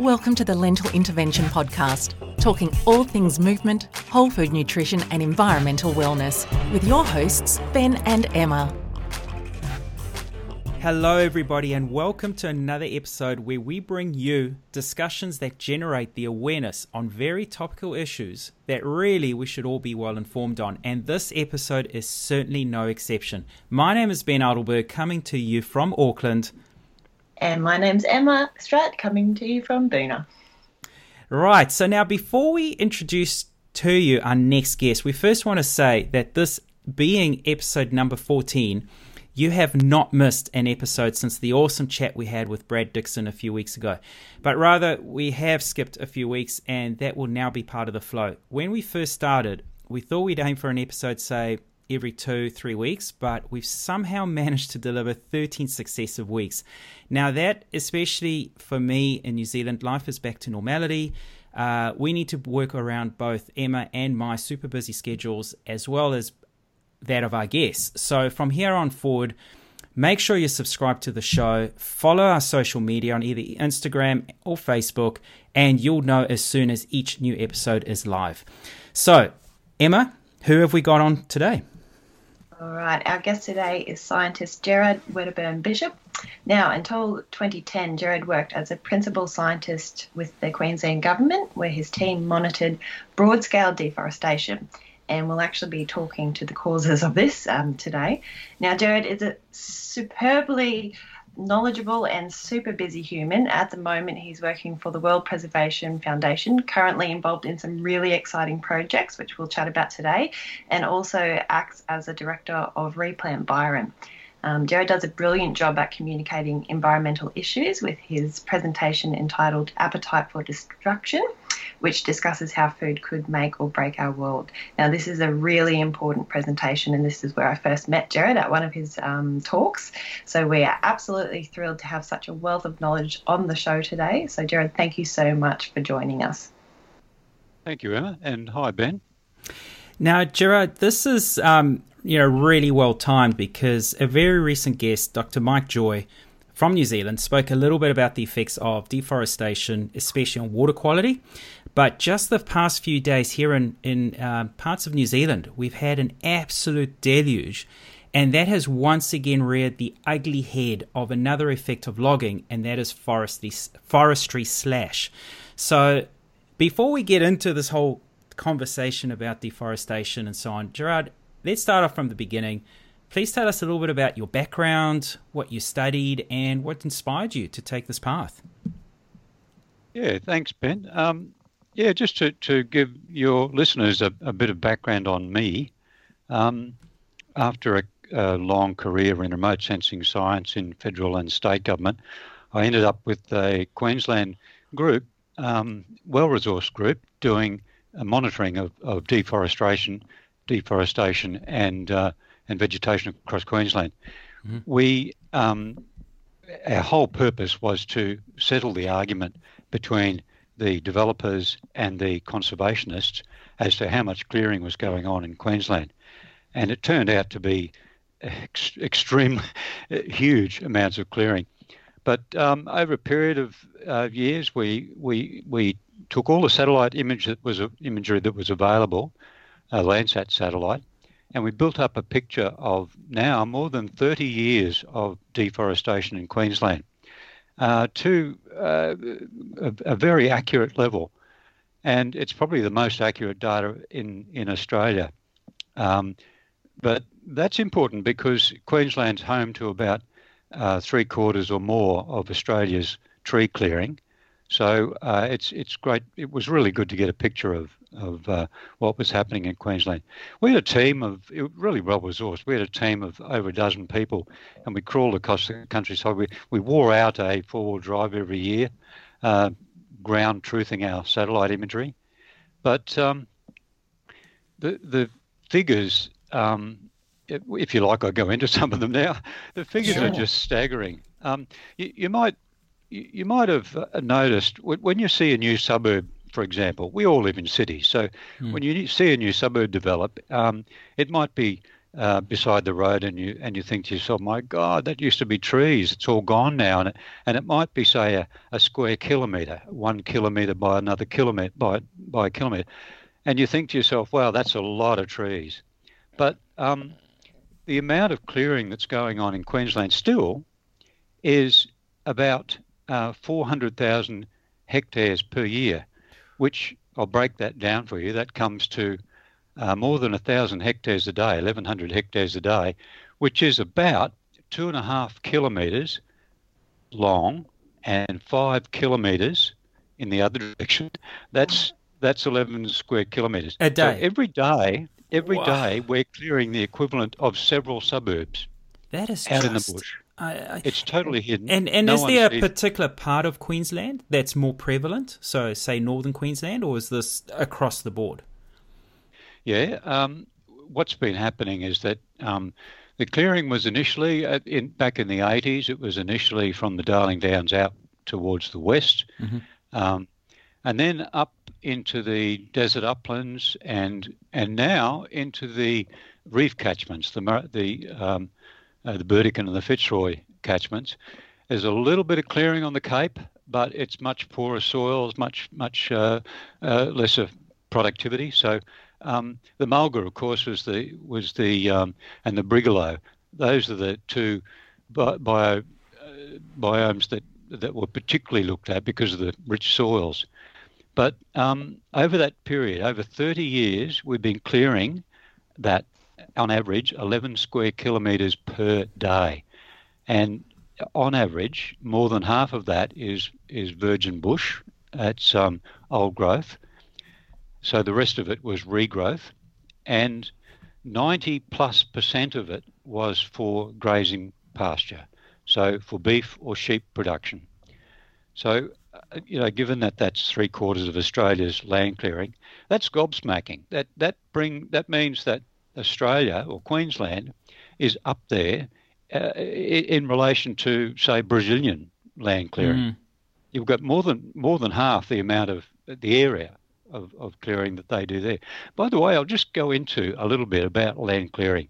Welcome to the Lentil Intervention Podcast, talking all things movement, whole food nutrition, and environmental wellness with your hosts, Ben and Emma. Hello, everybody, and welcome to another episode where we bring you discussions that generate the awareness on very topical issues that really we should all be well informed on. And this episode is certainly no exception. My name is Ben Adelberg, coming to you from Auckland. And my name's Emma Stratt, coming to you from Boonah. Right, so now before we introduce to you our next guest, we first want to say that this being episode number 14, you have not missed an episode since the awesome chat we had with Brad Dixon a few weeks ago. But rather, we have skipped a few weeks, and that will now be part of the flow. When we first started, we thought we'd aim for an episode, say, every two, three weeks, but we've somehow managed to deliver 13 successive weeks. Now, that, especially for me in New Zealand, life is back to normality. Uh, we need to work around both Emma and my super busy schedules as well as that of our guests. So, from here on forward, make sure you subscribe to the show, follow our social media on either Instagram or Facebook, and you'll know as soon as each new episode is live. So, Emma, who have we got on today? All right, our guest today is scientist Gerard Wedderburn Bisshop. Now, until 2010, Gerard worked as a principal scientist with the Queensland Government, where his team monitored broad scale deforestation. And we'll actually be talking to the causes of this um, today. Now, Gerard is a superbly knowledgeable and super busy human. At the moment, he's working for the World Preservation Foundation, currently involved in some really exciting projects, which we'll chat about today, and also acts as a director of Replant Byron. Um, does a brilliant job at communicating environmental issues with his presentation entitled Appetite for Destruction, which discusses how food could make or break our world. Now, this is a really important presentation, and this is where I first met Gerard at one of his um, talks. So, we are absolutely thrilled to have such a wealth of knowledge on the show today. So, Gerard, thank you so much for joining us. Thank you, Emma, and hi, Ben. Now, Gerard, this is um, you know really well timed because a very recent guest, Dr. Mike Joy from New Zealand, spoke a little bit about the effects of deforestation, especially on water quality. But just the past few days here in in uh, parts of New Zealand, we've had an absolute deluge. And that has once again reared the ugly head of another effect of logging, and that is forestry, forestry slash. So, before we get into this whole conversation about deforestation and so on, Gerard, let's start off from the beginning. Please tell us a little bit about your background, what you studied, and what inspired you to take this path. Yeah, thanks, Ben. Um, yeah, just to, to give your listeners a, a bit of background on me, um, after a, a, long career in remote sensing science in federal and state government, I ended up with a Queensland group, um, well resourced group, doing monitoring of, of deforestation deforestation and uh, and vegetation across Queensland. Mm-hmm. We um, our whole purpose was to settle the argument between the developers and the conservationists as to how much clearing was going on in Queensland, and it turned out to be ex- extreme, huge amounts of clearing. But um, over a period of uh, years, we we we took all the satellite image that was imagery that was available, a Landsat satellite, and we built up a picture of now more than 30 years of deforestation in Queensland uh, to uh, a, a, very accurate level. And it's probably the most accurate data in, in Australia. Um, but that's important because Queensland's home to about uh, three quarters or more of Australia's tree clearing. So uh, it's it's great. It was really good to get a picture of of uh, what was happening in Queensland. We had a team of really well resourced. We had a team of over a dozen people, and we crawled across the countryside. We we wore out a four wheel drive every year, uh, ground truthing our satellite imagery, but um, the the figures. Um, if you like, I'll go into some of them now. The figures sure. are just staggering. Um, you, you might you might have uh, noticed when you see a new suburb, for example, we all live in cities. So mm. when you see a new suburb develop, um, it might be uh, beside the road, and you and you think to yourself, "My God, that used to be trees. It's all gone now." And it, and it might be say a, a square kilometre, one kilometre by another kilometre by by a kilometre, and you think to yourself, "Wow, that's a lot of trees." But um, the amount of clearing that's going on in Queensland still is about uh, 400,000 hectares per year, which I'll break that down for you. That comes to uh, more than 1,000 hectares a day, 1,100 hectares a day, which is about two and a half kilometres long and five kilometres in the other direction. That's that's 11 square kilometres a day. So every day, every wow. day, we're clearing the equivalent of several suburbs. That is out just, in the bush. I, I, it's totally hidden. And and no is there a particular part of Queensland that's more prevalent? So, say northern Queensland, or is this across the board? Yeah, um, what's been happening is that um, the clearing was initially at, in, back in the 80s. It was initially from the Darling Downs out towards the west, mm-hmm. um, and then up into the desert uplands, and and now into the reef catchments, the the um, uh, the Burdekin and the Fitzroy catchments. There's a little bit of clearing on the Cape, but it's much poorer soils, much much uh, uh, lesser productivity. So um, the mulga, of course, was the was the um, and the brigalow. Those are the two bio uh, biomes that that were particularly looked at because of the rich soils. But um, over that period, over 30 years, we've been clearing that on average 11 square kilometres per day, and on average, more than half of that is is virgin bush. It's um, old growth, so the rest of it was regrowth, and 90 plus percent of it was for grazing pasture, so for beef or sheep production. So, uh, you know, given that that's three quarters of Australia's land clearing, that's gobsmacking. That that bring that means that Australia or Queensland is up there uh, in relation to, say, Brazilian land clearing. Mm. You've got more than more than half the amount of the area of, of clearing that they do there. By the way, I'll just go into a little bit about land clearing.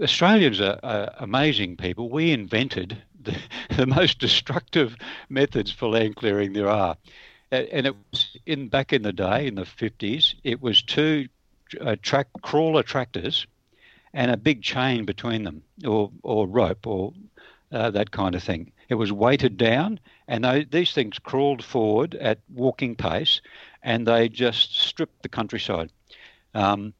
Australians are, are amazing people. We invented the, the, most destructive methods for land clearing there are. And it was in back in the day, in the 50s, it was two uh, track crawler tractors and a big chain between them, or, or rope, or uh, that kind of thing. It was weighted down, and they, these things crawled forward at walking pace, and they just stripped the countryside. Um,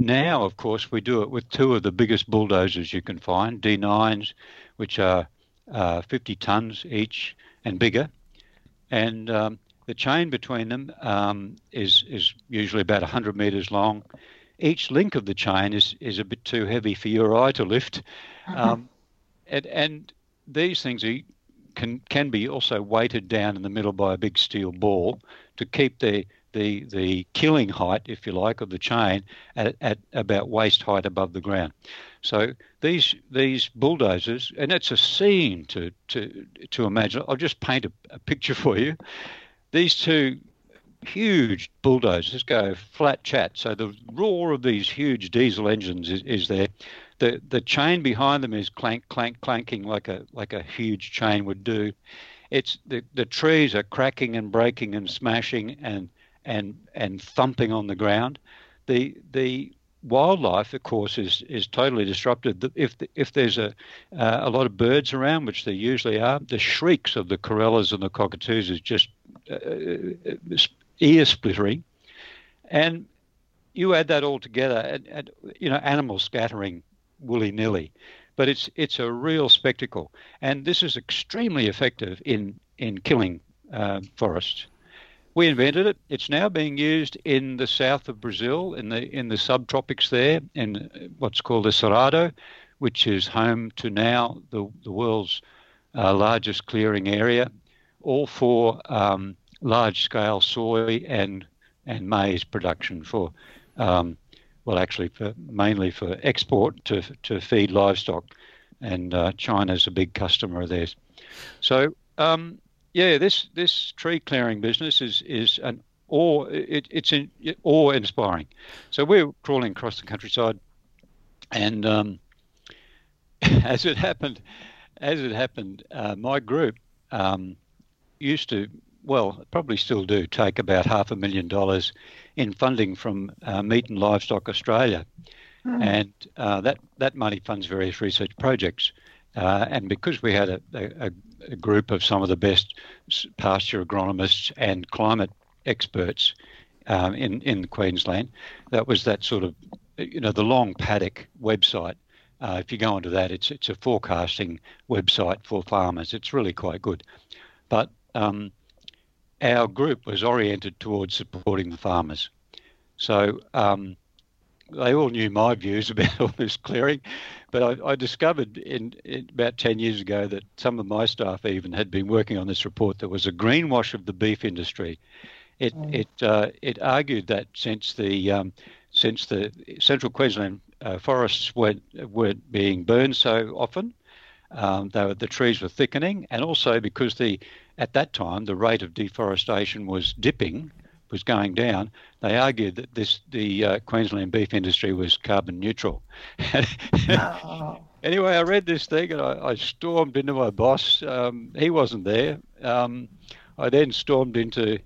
now, of course, we do it with two of the biggest bulldozers you can find, D9s, which are uh, 50 tons each and bigger. And um, the chain between them um, is, is usually about 100 metres long. Each link of the chain is, is a bit too heavy for your eye to lift. Uh-huh. Um, and, and these things are, can can be also weighted down in the middle by a big steel ball to keep the the the killing height, if you like, of the chain at, at about waist height above the ground. So these these bulldozers, and it's a scene to to to imagine. I'll just paint a, a picture for you. These two huge bulldozers go flat chat. So the roar of these huge diesel engines is, is there the the chain behind them is clank clank clanking like a like a huge chain would do. It's the the trees are cracking and breaking and smashing and and and thumping on the ground. The the wildlife, of course, is is totally disrupted. If if there's a uh, a lot of birds around, which there usually are, the shrieks of the corellas and the cockatoos is just ear splittering, and you add that all together, and, and you know, animals scattering willy nilly. But it's it's a real spectacle, and this is extremely effective in in killing uh, forests. We invented it. It's now being used in the south of Brazil, in the in the subtropics there, in what's called the Cerrado, which is home to now the the world's uh, largest clearing area, all for um, large scale soy and and maize production for um, well, actually, for, mainly for export to to feed livestock, and uh, China's a big customer of theirs. So, um, yeah, this this tree clearing business is is an awe it, it's in, awe inspiring. So we're crawling across the countryside and um, as it happened, as it happened, uh, my group um, used to, well, probably still do, take about half a million dollars in funding from uh, Meat and Livestock Australia, mm. and uh, that that money funds various research projects. Uh, and because we had a, a, a, group of some of the best pasture agronomists and climate experts um, in in Queensland, that was that sort of, you know, the long paddock website uh, if you go onto that, it's it's a forecasting website for farmers. It's really quite good, but um, our group was oriented towards supporting the farmers. So um, they all knew my views about all this clearing, but I, I discovered in, in, about 10 years ago that some of my staff even had been working on this report that was a greenwash of the beef industry. It mm. it uh, it argued that since the um, since the Central Queensland uh, forests weren't, weren't being burned so often. Um, were, the trees were thickening, and also because the at that time the rate of deforestation was dipping, was going down. They argued that this the uh, Queensland beef industry was carbon neutral. oh. Anyway, I read this thing and I, I stormed into my boss. Um, he wasn't there. Um, I then stormed into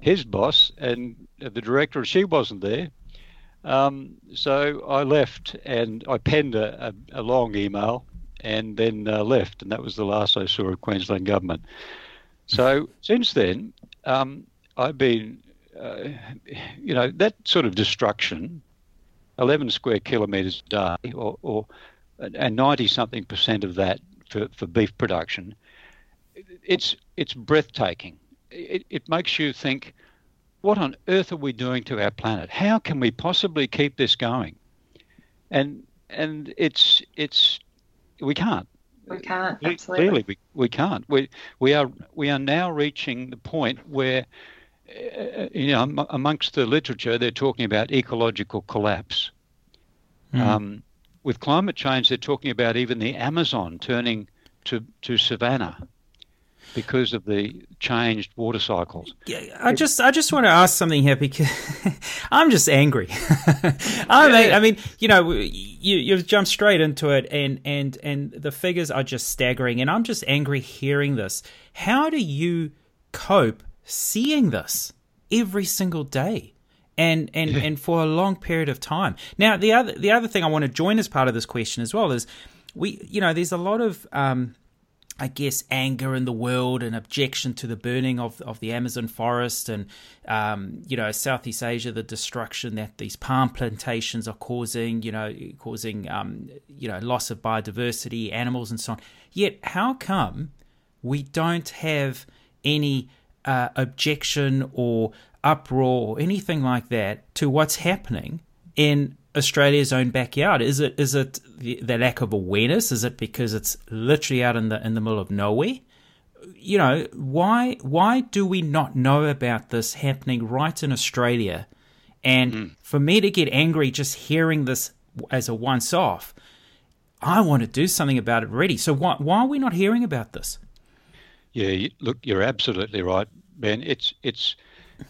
his boss and the director, she wasn't there. Um, so I left and I penned a, a, a long email and then uh, left, and that was the last I saw of Queensland government. So since then, um, I've been, uh, you know, that sort of destruction, 11 square kilometres a day, or, or and 90 something percent of that for, for beef production, it's it's breathtaking. It, it makes you think what on earth are we doing to our planet? How can we possibly keep this going? And and it's it's we can't. We can't. Absolutely. Clearly, we, we can't. We we are we are now reaching the point where, uh, you know, amongst the literature, they're talking about ecological collapse. Mm. Um, with climate change, they're talking about even the Amazon turning to to savanna because of the changed water cycles. Yeah, I just I just want to ask something here because I'm just angry. I mean, I mean, you know, you you've jumped straight into it, and and and the figures are just staggering, and I'm just angry hearing this. How do you cope seeing this every single day? and and and for a long period of time. Now, the other the other thing I want to join as part of this question as well is we you know there's a lot of um, I guess, anger in the world and objection to the burning of, of the Amazon forest and, um, you know, Southeast Asia, the destruction that these palm plantations are causing, you know, causing, um, you know, loss of biodiversity, animals and so on. Yet, how come we don't have any uh, objection or uproar or anything like that to what's happening in Australia's own backyard? Is it is it the, the, lack of awareness? Is it because it's literally out in the in the middle of nowhere? You know why why do we not know about this happening right in Australia? And mm. for me to get angry just hearing this as a once off, I want to do something about it already. So why why are we not hearing about this? Yeah, look, you're absolutely right, Ben. It's it's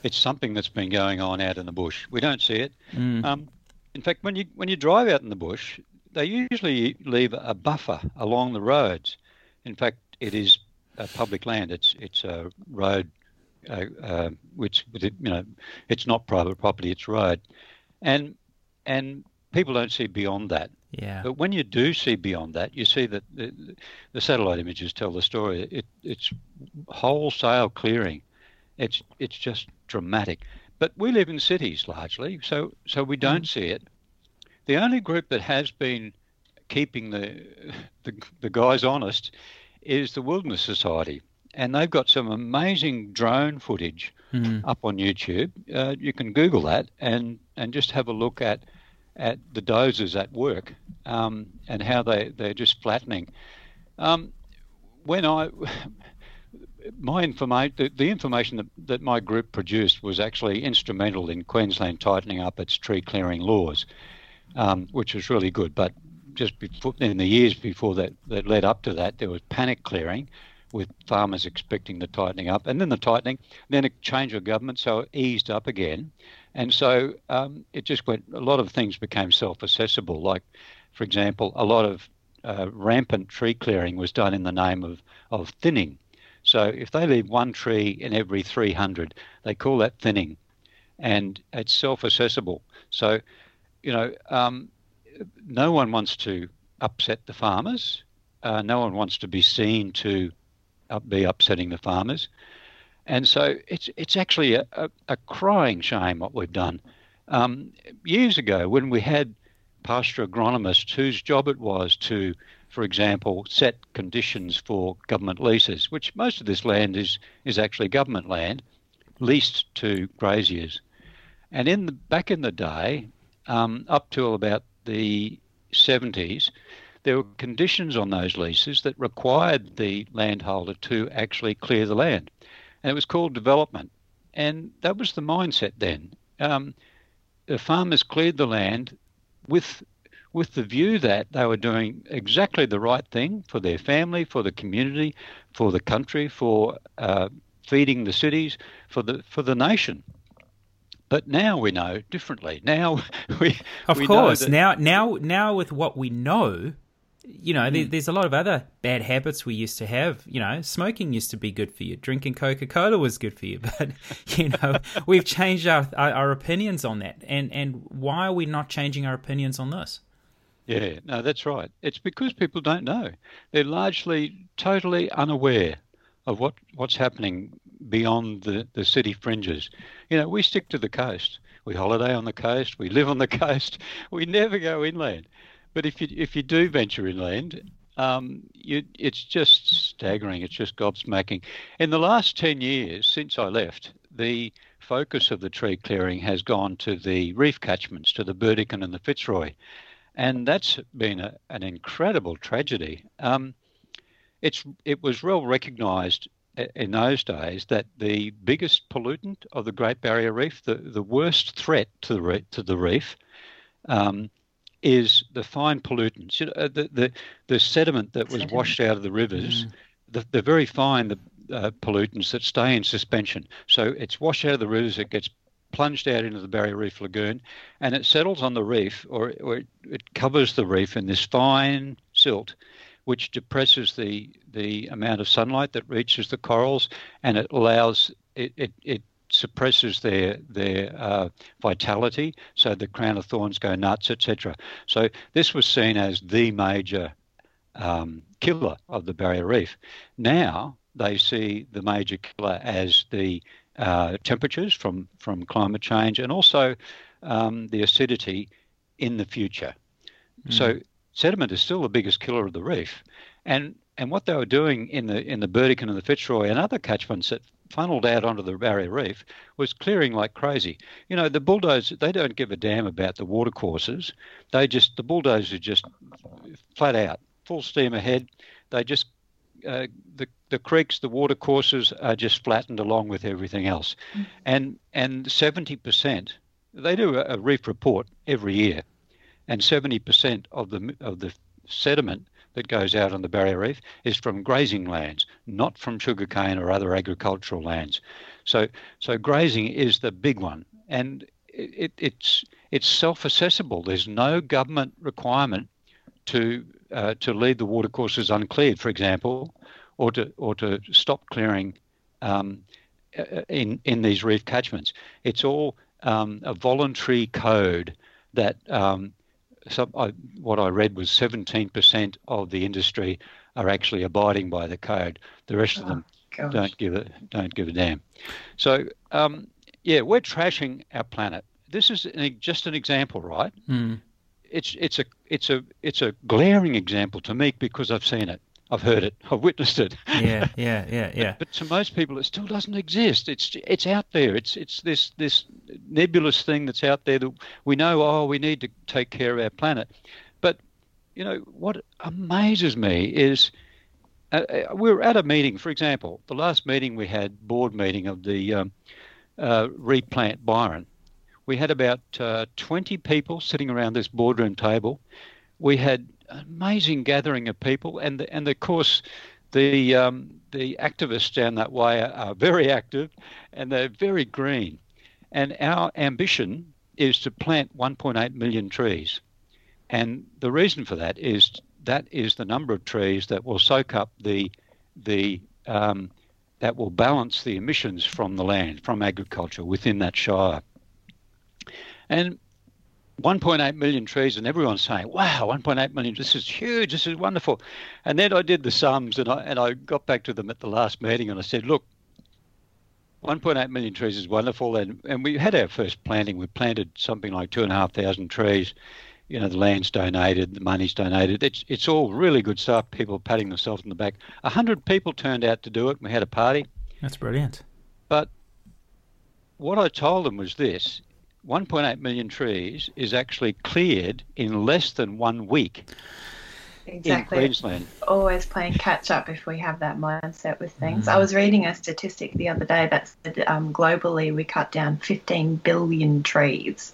it's something that's been going on out in the bush. We don't see it. Mm. Um, in fact, when you when you drive out in the bush, they usually leave a buffer along the roads. In fact, it is public land. It's it's a road, uh, uh, which you know, it's not private property. It's road, and and people don't see beyond that. Yeah. But when you do see beyond that, you see that the, the satellite images tell the story. It, it's wholesale clearing. It's it's just dramatic. But we live in cities largely, so so we don't mm. see it. The only group that has been keeping the, the the guys honest is the Wilderness Society, and they've got some amazing drone footage mm. up on YouTube. Uh, you can Google that and and just have a look at at the dozers at work um, and how they they're just flattening. Um, when I my information, the, the, information that, that my group produced was actually instrumental in Queensland tightening up its tree clearing laws, um, which was really good. But just before, in the years before that, that led up to that, there was panic clearing, with farmers expecting the tightening up, and then the tightening, then a change of government, so it eased up again, and so um, it just went. A lot of things became self-assessable, like for example, a lot of uh, rampant tree clearing was done in the name of, of thinning. So if they leave one tree in every 300, they call that thinning, and it's self-assessable. So, you know, um, no one wants to upset the farmers. Uh, no one wants to be seen to be upsetting the farmers. And so it's it's actually a, a, a crying shame what we've done. Um, years ago, when we had pasture agronomists whose job it was to, for example, set conditions for government leases, which most of this land is is actually government land, leased to graziers. And in the, back in the day, um, up till about the 70s, there were conditions on those leases that required the landholder to actually clear the land. And it was called development. And that was the mindset then. Um, the farmers cleared the land with with the view that they were doing exactly the right thing for their family, for the community, for the country, for uh, feeding the cities, for the for the nation. But now we know differently. Now we of we course now now now with what we know, you know, mm. there's a lot of other bad habits we used to have. You know, smoking used to be good for you. Drinking Coca Cola was good for you. But you know, we've changed our, our our opinions on that. And and why are we not changing our opinions on this? Yeah, no, that's right. It's because people don't know. They're largely totally unaware of what, what's happening beyond the, the city fringes. You know, we stick to the coast. We holiday on the coast. We live on the coast. We never go inland. But if you if you do venture inland, um, you, it's just staggering. It's just gobsmacking. In the last ten years since I left, the focus of the tree clearing has gone to the reef catchments, to the Burdekin and the Fitzroy, and that's been a, an incredible tragedy. Um, it's it was well recognised in those days that the biggest pollutant of the Great Barrier Reef, the, the worst threat to the reef, to the reef, um, is the fine pollutants. You know, uh, the, the the sediment that was washed out of the rivers, mm. the, the very fine the, uh, pollutants that stay in suspension. So it's washed out of the rivers, it gets plunged out into the Barrier Reef Lagoon, and it settles on the reef, or, or it, it covers the reef in this fine silt which depresses the the amount of sunlight that reaches the corals, and it allows it it, it suppresses their their uh, vitality, so the crown of thorns go nuts, etc. So this was seen as the major um, killer of the barrier reef. Now they see the major killer as the uh, temperatures from from climate change and also um, the acidity in the future. Mm. So sediment is still the biggest killer of the reef. And and what they were doing in the in the Burdekin and the Fitzroy and other catchments that funneled out onto the barrier reef was clearing like crazy. You know, the bulldozers they don't give a damn about the watercourses. They just the bulldozers just flat out, full steam ahead. They just uh, the the creeks, the water courses are just flattened along with everything else, mm-hmm. and and seventy percent. They do a, a reef report every year, and 70% of the of the sediment that goes out on the barrier reef is from grazing lands, not from sugarcane or other agricultural lands. So so grazing is the big one, and it, it's it's self-assessable. There's no government requirement to uh, to leave the watercourses uncleared, for example, or to or to stop clearing um, uh, in in these reef catchments. It's all um, a voluntary code that um, some, I, what I read was 17% of the industry are actually abiding by the code. The rest oh, of them gosh. don't give a don't give a damn. So um, yeah, we're trashing our planet. This is an, just an example, right? Mm. It's it's a it's a it's a glaring example to me because I've seen it. I've heard it. I've witnessed it. Yeah, yeah, yeah, yeah. but, but, to most people, it still doesn't exist. It's it's out there. It's it's this this nebulous thing that's out there that we know. Oh, we need to take care of our planet. But you know what amazes me is uh, uh we were at a meeting. For example, the last meeting we had, board meeting of the um, uh, replant Byron. We had about uh, 20 people sitting around this boardroom table. We had amazing gathering of people, and and of course, the um, the activists down that way are, are very active, and they're very green. And our ambition is to plant 1.8 million trees. And the reason for that is that is the number of trees that will soak up the the um, that will balance the emissions from the land from agriculture within that shire. And 1.8 million trees, and everyone's saying, "Wow, 1.8 million! This is huge. This is wonderful." And then I did the sums, and I and I got back to them at the last meeting, and I said, "Look, 1.8 million trees is wonderful, and and we had our first planting. We planted something like two and a half thousand trees. You know, the land's donated, the money's donated. It's it's all really good stuff. People patting themselves on the back. A hundred people turned out to do it. We had a party. That's brilliant. But what I told them was this: 1.8 million trees is actually cleared in less than one week exactly. in Queensland. Always playing catch up if we have that mindset with things. Mm. I was reading a statistic the other day that said um, globally we cut down 15 billion trees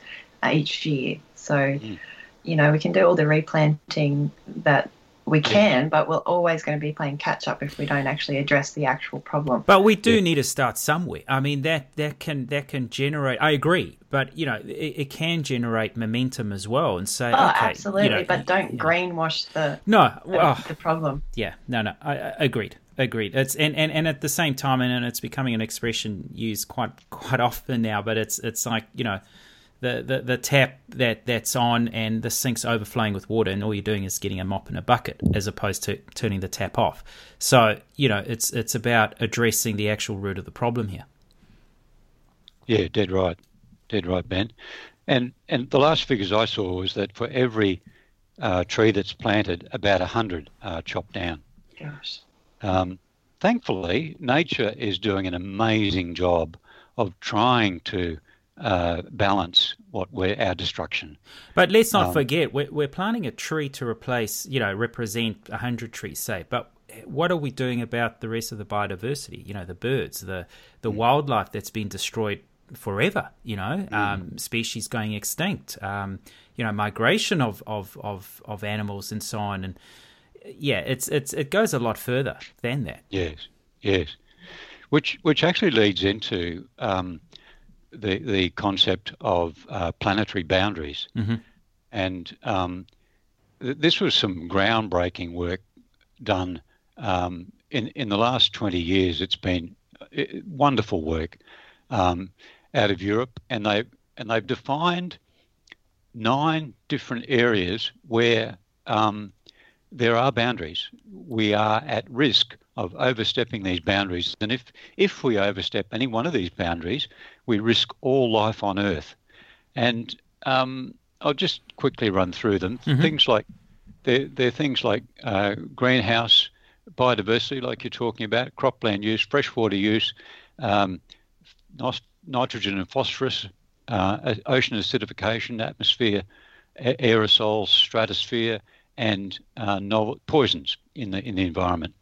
each year. So, mm. you know, we can do all the replanting that we can, but we're always going to be playing catch up if we don't actually address the actual problem. But we do yeah. need to start somewhere. I mean, that that can that can generate. I agree, but you know, it, it can generate momentum as well, and say, oh, okay, absolutely, you know, but don't greenwash the no the, oh, the problem. Yeah, no, no, I, I agreed. Agreed. It's and, and, and at the same time, and, and it's becoming an expression used quite quite often now. But it's it's like you know, the, the, the tap that, that's on and the sink's overflowing with water and all you're doing is getting a mop and a bucket as opposed to turning the tap off. So, you know, it's it's about addressing the actual root of the problem here. Yeah, dead right. Dead right, Ben. And and the last figures I saw was that for every uh, tree that's planted, about 100 are chopped down. Gosh. Um, thankfully, nature is doing an amazing job of trying to uh, balance what we're our destruction. But let's not um, forget, we're, we're planting a tree to replace, you know, represent a hundred trees, say. But what are we doing about the rest of the biodiversity? You know, the birds, the the mm. wildlife that's been destroyed forever. You know, mm. um, species going extinct. Um, you know, migration of, of of of animals and so on. And yeah, it's it's it goes a lot further than that. Yes, yes. Which which actually leads into um, the the concept of uh, planetary boundaries, mm-hmm. and um, th- this was some groundbreaking work done um, in in the last twenty years. It's been uh, wonderful work um, out of Europe, and they and they've defined nine different areas where um, there are boundaries. We are at risk of overstepping these boundaries. And if, if we overstep any one of these boundaries, we risk all life on Earth. And um, I'll just quickly run through them. Mm-hmm. Things like they're, they're things like uh, greenhouse biodiversity, like you're talking about, cropland use, freshwater use, um, nitrogen and phosphorus, uh, ocean acidification, atmosphere, aerosols, stratosphere, and uh, novel poisons in the in the environment.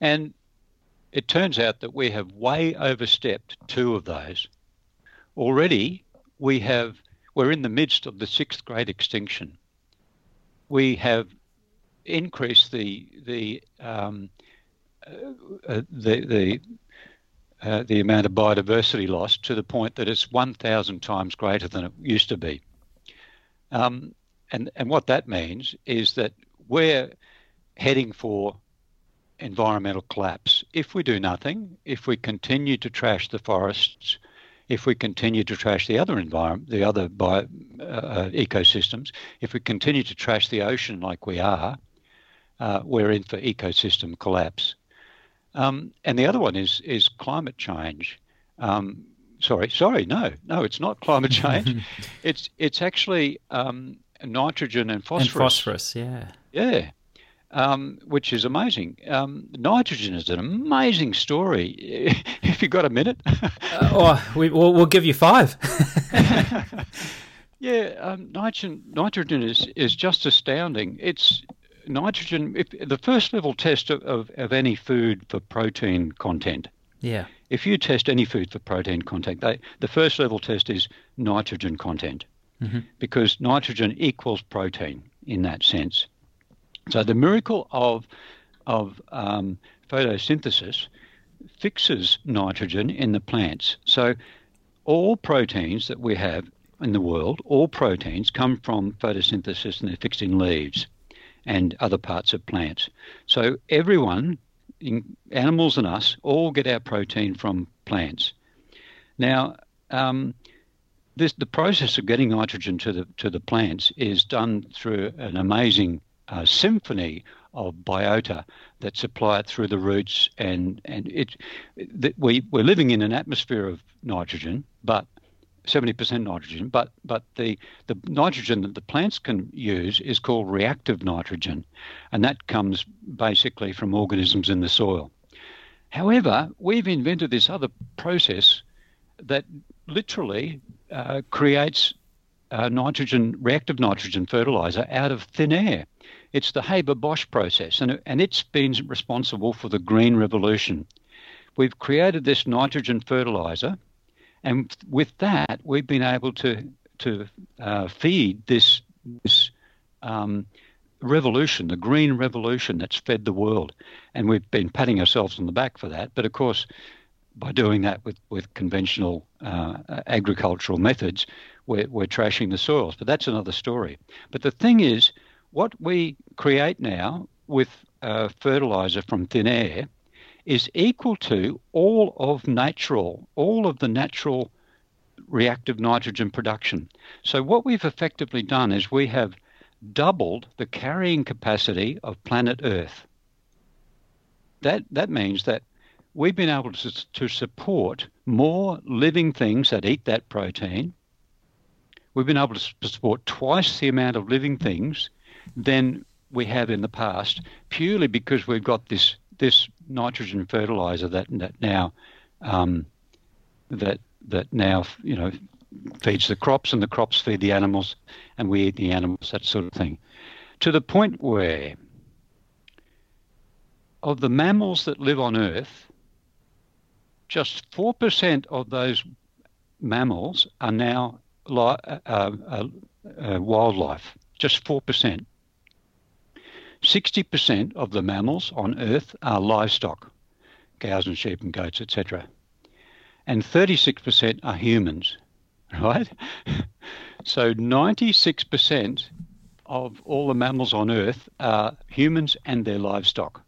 And it turns out that we have way overstepped two of those. Already, we have we're in the midst of the sixth great extinction. We have increased the the um, uh, the the uh, the amount of biodiversity loss to the point that it's 1,000 times greater than it used to be. Um, and and what that means is that we're heading for environmental collapse if we do nothing. If we continue to trash the forests, if we continue to trash the other environment, the other bio, uh, ecosystems, if we continue to trash the ocean like we are, uh, we're in for ecosystem collapse. Um, and the other one is is climate change. Um, sorry, sorry, no, no, it's not climate change. it's it's actually um, nitrogen and phosphorus. And phosphorus, yeah. Yeah. Um, which is amazing. Um, nitrogen is an amazing story. if you've got a minute. uh, oh, we, will we'll give you five. yeah, um, nitrogen, nitrogen is, is just astounding. It's nitrogen, if, the first level test of, of, of any food for protein content. Yeah. If you test any food for protein content, they, the first level test is nitrogen content mm-hmm. because nitrogen equals protein in that sense. So the miracle of of um, photosynthesis fixes nitrogen in the plants. So all proteins that we have in the world, all proteins, come from photosynthesis and they're fixed in leaves and other parts of plants. So everyone, animals and us, all get our protein from plants. Now, um, this, the process of getting nitrogen to the to the plants is done through an amazing uh, symphony of biota that supply it through the roots, and and it, it we we're living in an atmosphere of nitrogen, but 70% nitrogen, but but the the nitrogen that the plants can use is called reactive nitrogen, and that comes basically from organisms in the soil. However, we've invented this other process that literally uh, creates uh, nitrogen, reactive nitrogen fertilizer out of thin air. It's the Haber-Bosch process, and, and it's been responsible for the green revolution. We've created this nitrogen fertilizer, and with that, we've been able to to uh, feed this this um, revolution, the green revolution that's fed the world, and we've been patting ourselves on the back for that. But of course, by doing that with, with conventional uh, agricultural methods, we're, we're trashing the soils. But that's another story. But the thing is, what we create now with uh, fertilizer from thin air is equal to all of natural, all of the natural reactive nitrogen production. So what we've effectively done is we have doubled the carrying capacity of planet Earth. That that means that we've been able to, to support more living things that eat that protein. We've been able to support twice the amount of living things than we have in the past, purely because we've got this this nitrogen fertilizer that that now um, that that now you know feeds the crops and the crops feed the animals and we eat the animals that sort of thing to the point where of the mammals that live on earth just 4% of those mammals are now li- uh, uh, uh, wildlife. Just 4%. 60% of the mammals on Earth are livestock, cows and sheep and goats, etc. And 36% are humans, right? so 96% of all the mammals on Earth are humans and their livestock.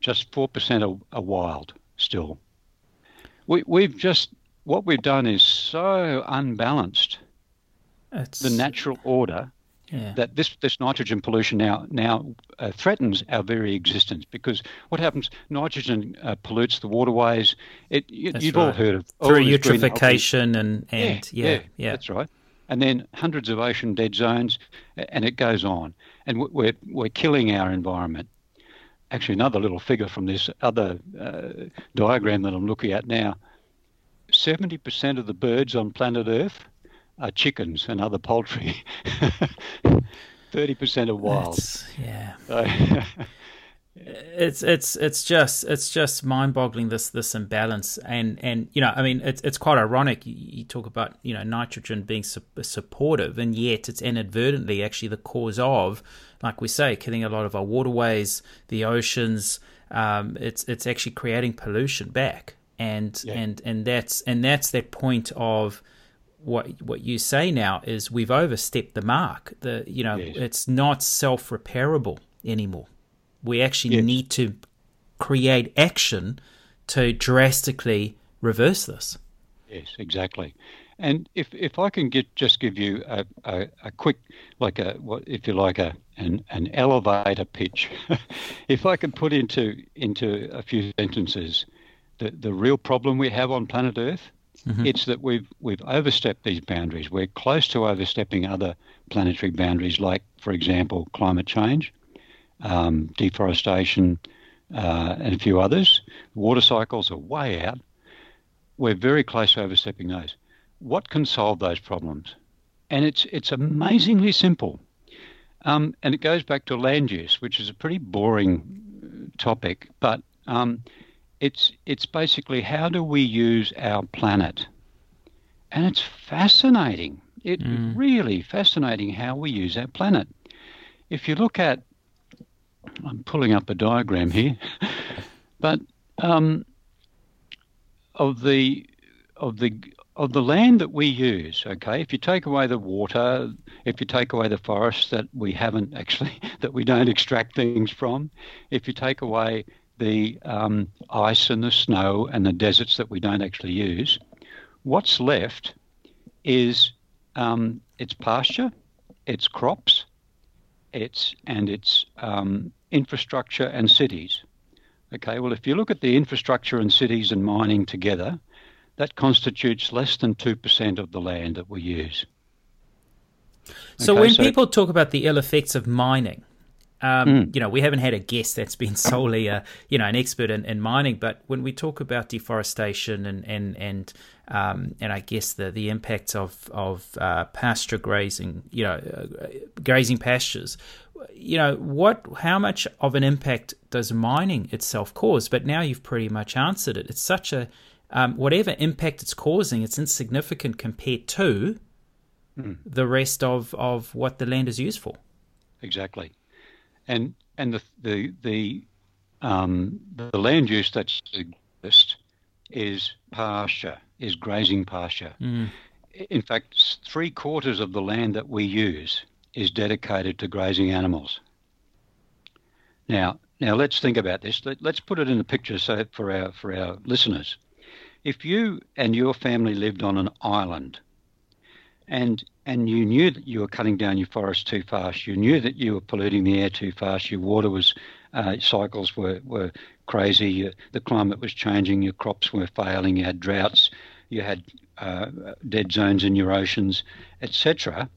Just 4% are, are wild still we, we've just what we've done is so unbalanced it's, the natural order yeah. that this, this nitrogen pollution now now uh, threatens our very existence because what happens nitrogen uh, pollutes the waterways it you, have right. all heard of through eutrophication and and yeah, yeah, yeah that's right and then hundreds of ocean dead zones and it goes on and we're we're killing our environment actually another little figure from this other uh, diagram that I'm looking at now. 70% of the birds on planet Earth are chickens and other poultry. 30% of wild. That's, yeah. So it's it's it's just it's just mind-boggling this this imbalance and and you know I mean it's it's quite ironic you, you talk about you know nitrogen being su- supportive and yet it's inadvertently actually the cause of like we say killing a lot of our waterways the oceans um, it's it's actually creating pollution back and yeah. and and that's and that's that point of what what you say now is we've overstepped the mark the you know yes. it's not self repairable anymore we actually yes. need to create action to drastically reverse this. Yes, exactly. And if if I can get just give you a, a, a quick like a what if you like a an, an elevator pitch, if I can put into into a few sentences the, the real problem we have on planet Earth, mm-hmm. it's that we've we've overstepped these boundaries. We're close to overstepping other planetary boundaries, like for example climate change um, deforestation, uh, and a few others. Water cycles are way out. We're very close to overstepping those. What can solve those problems? And it's it's amazingly simple. Um, and it goes back to land use, which is a pretty boring topic, but um, it's it's basically how do we use our planet? And it's fascinating. It mm. really fascinating how we use our planet. If you look at I'm pulling up a diagram here, but um, of the of the of the land that we use, okay, if you take away the water, if you take away the forests that we haven't actually, that we don't extract things from, if you take away the um, ice and the snow and the deserts that we don't actually use, what's left is um, its pasture, its crops, its and its um, infrastructure and cities. Okay, well, if you look at the infrastructure and cities and mining together, that constitutes less than 2% of the land that we use. So okay, when so people talk about the ill effects of mining, um, mm. you know, we haven't had a guest that's been solely, a, you know, an expert in, in, mining. But when we talk about deforestation and and and um, and I guess the the impacts of of uh, pasture grazing, you know, uh, grazing pastures, you know, what, how much of an impact does mining itself cause? But now you've pretty much answered it. It's such a um, whatever impact it's causing, it's insignificant compared to mm. the rest of, of what the land is used for. Exactly, and and the the the um, the land use that's exist is pasture, is grazing pasture. Mm. In fact, three quarters of the land that we use is dedicated to grazing animals. Now, now let's think about this. Let, us put it in a picture so for our for our listeners. If you and your family lived on an island and and you knew that you were cutting down your forest too fast, you knew that you were polluting the air too fast, your water was uh, cycles were, were crazy, the climate was changing, your crops were failing, you had droughts, you had uh, dead zones in your oceans, etc.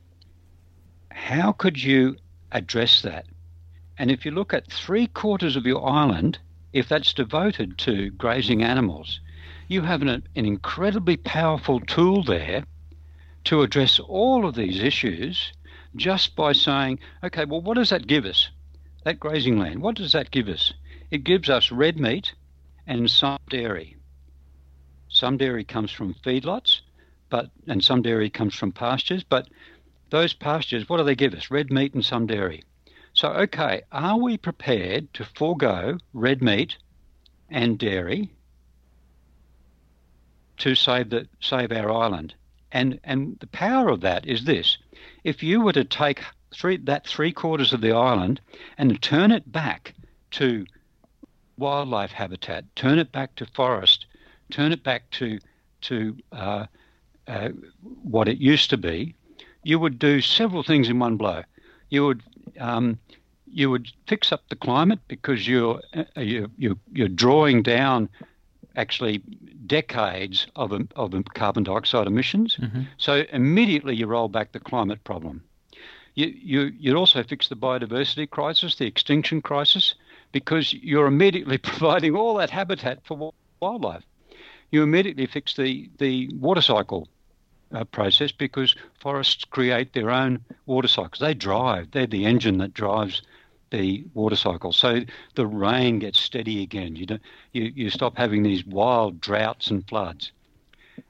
How could you address that? And if you look at three quarters of your island, if that's devoted to grazing animals, you have an, an incredibly powerful tool there to address all of these issues just by saying, okay, well, what does that give us? That grazing land, what does that give us? It gives us red meat and some dairy. Some dairy comes from feedlots, but and some dairy comes from pastures, but those pastures, what do they give us? Red meat and some dairy. So, okay, are we prepared to forego red meat and dairy to save the save our island. And and the power of that is this: if you were to take three that three quarters of the island and turn it back to wildlife habitat, turn it back to forest, turn it back to to uh, uh, what it used to be, you would do several things in one blow. You would um, you would fix up the climate because you're uh, you're, you're, you're drawing down actually decades of, of carbon dioxide emissions. Mm-hmm. So immediately you roll back the climate problem. You, you, you'd also fix the biodiversity crisis, the extinction crisis, because you're immediately providing all that habitat for wildlife. You immediately fix the, the water cycle uh, process because forests create their own water cycles. They drive, they're the engine that drives the water cycle. So the rain gets steady again. You, don't, you, you stop having these wild droughts and floods.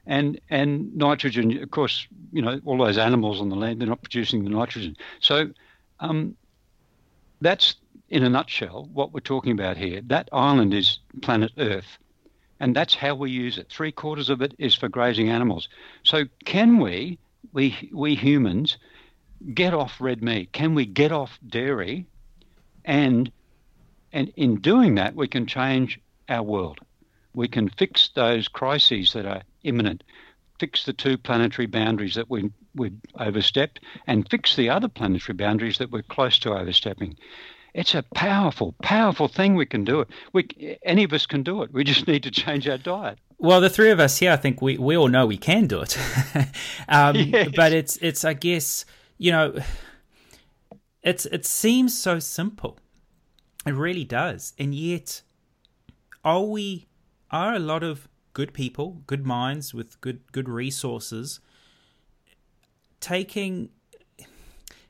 And, and nitrogen, of course, you know, all those animals on the land, they're not producing the nitrogen. So um, that's, in a nutshell, what we're talking about here. That island is planet Earth. And that's how we use it. Three quarters of it is for grazing animals. So can we, we, we humans, get off red meat? Can we get off dairy and and in doing that, we can change our world. We can fix those crises that are imminent, fix the two planetary boundaries that we we overstepped, and fix the other planetary boundaries that we're close to overstepping. It's a powerful, powerful thing. We can do it. We any of us can do it. We just need to change our diet. Well, the three of us here, I think we, we all know we can do it. um, yes. But it's it's I guess you know it's it seems so simple. It really does. And yet are we are a lot of good people, good minds with good good resources taking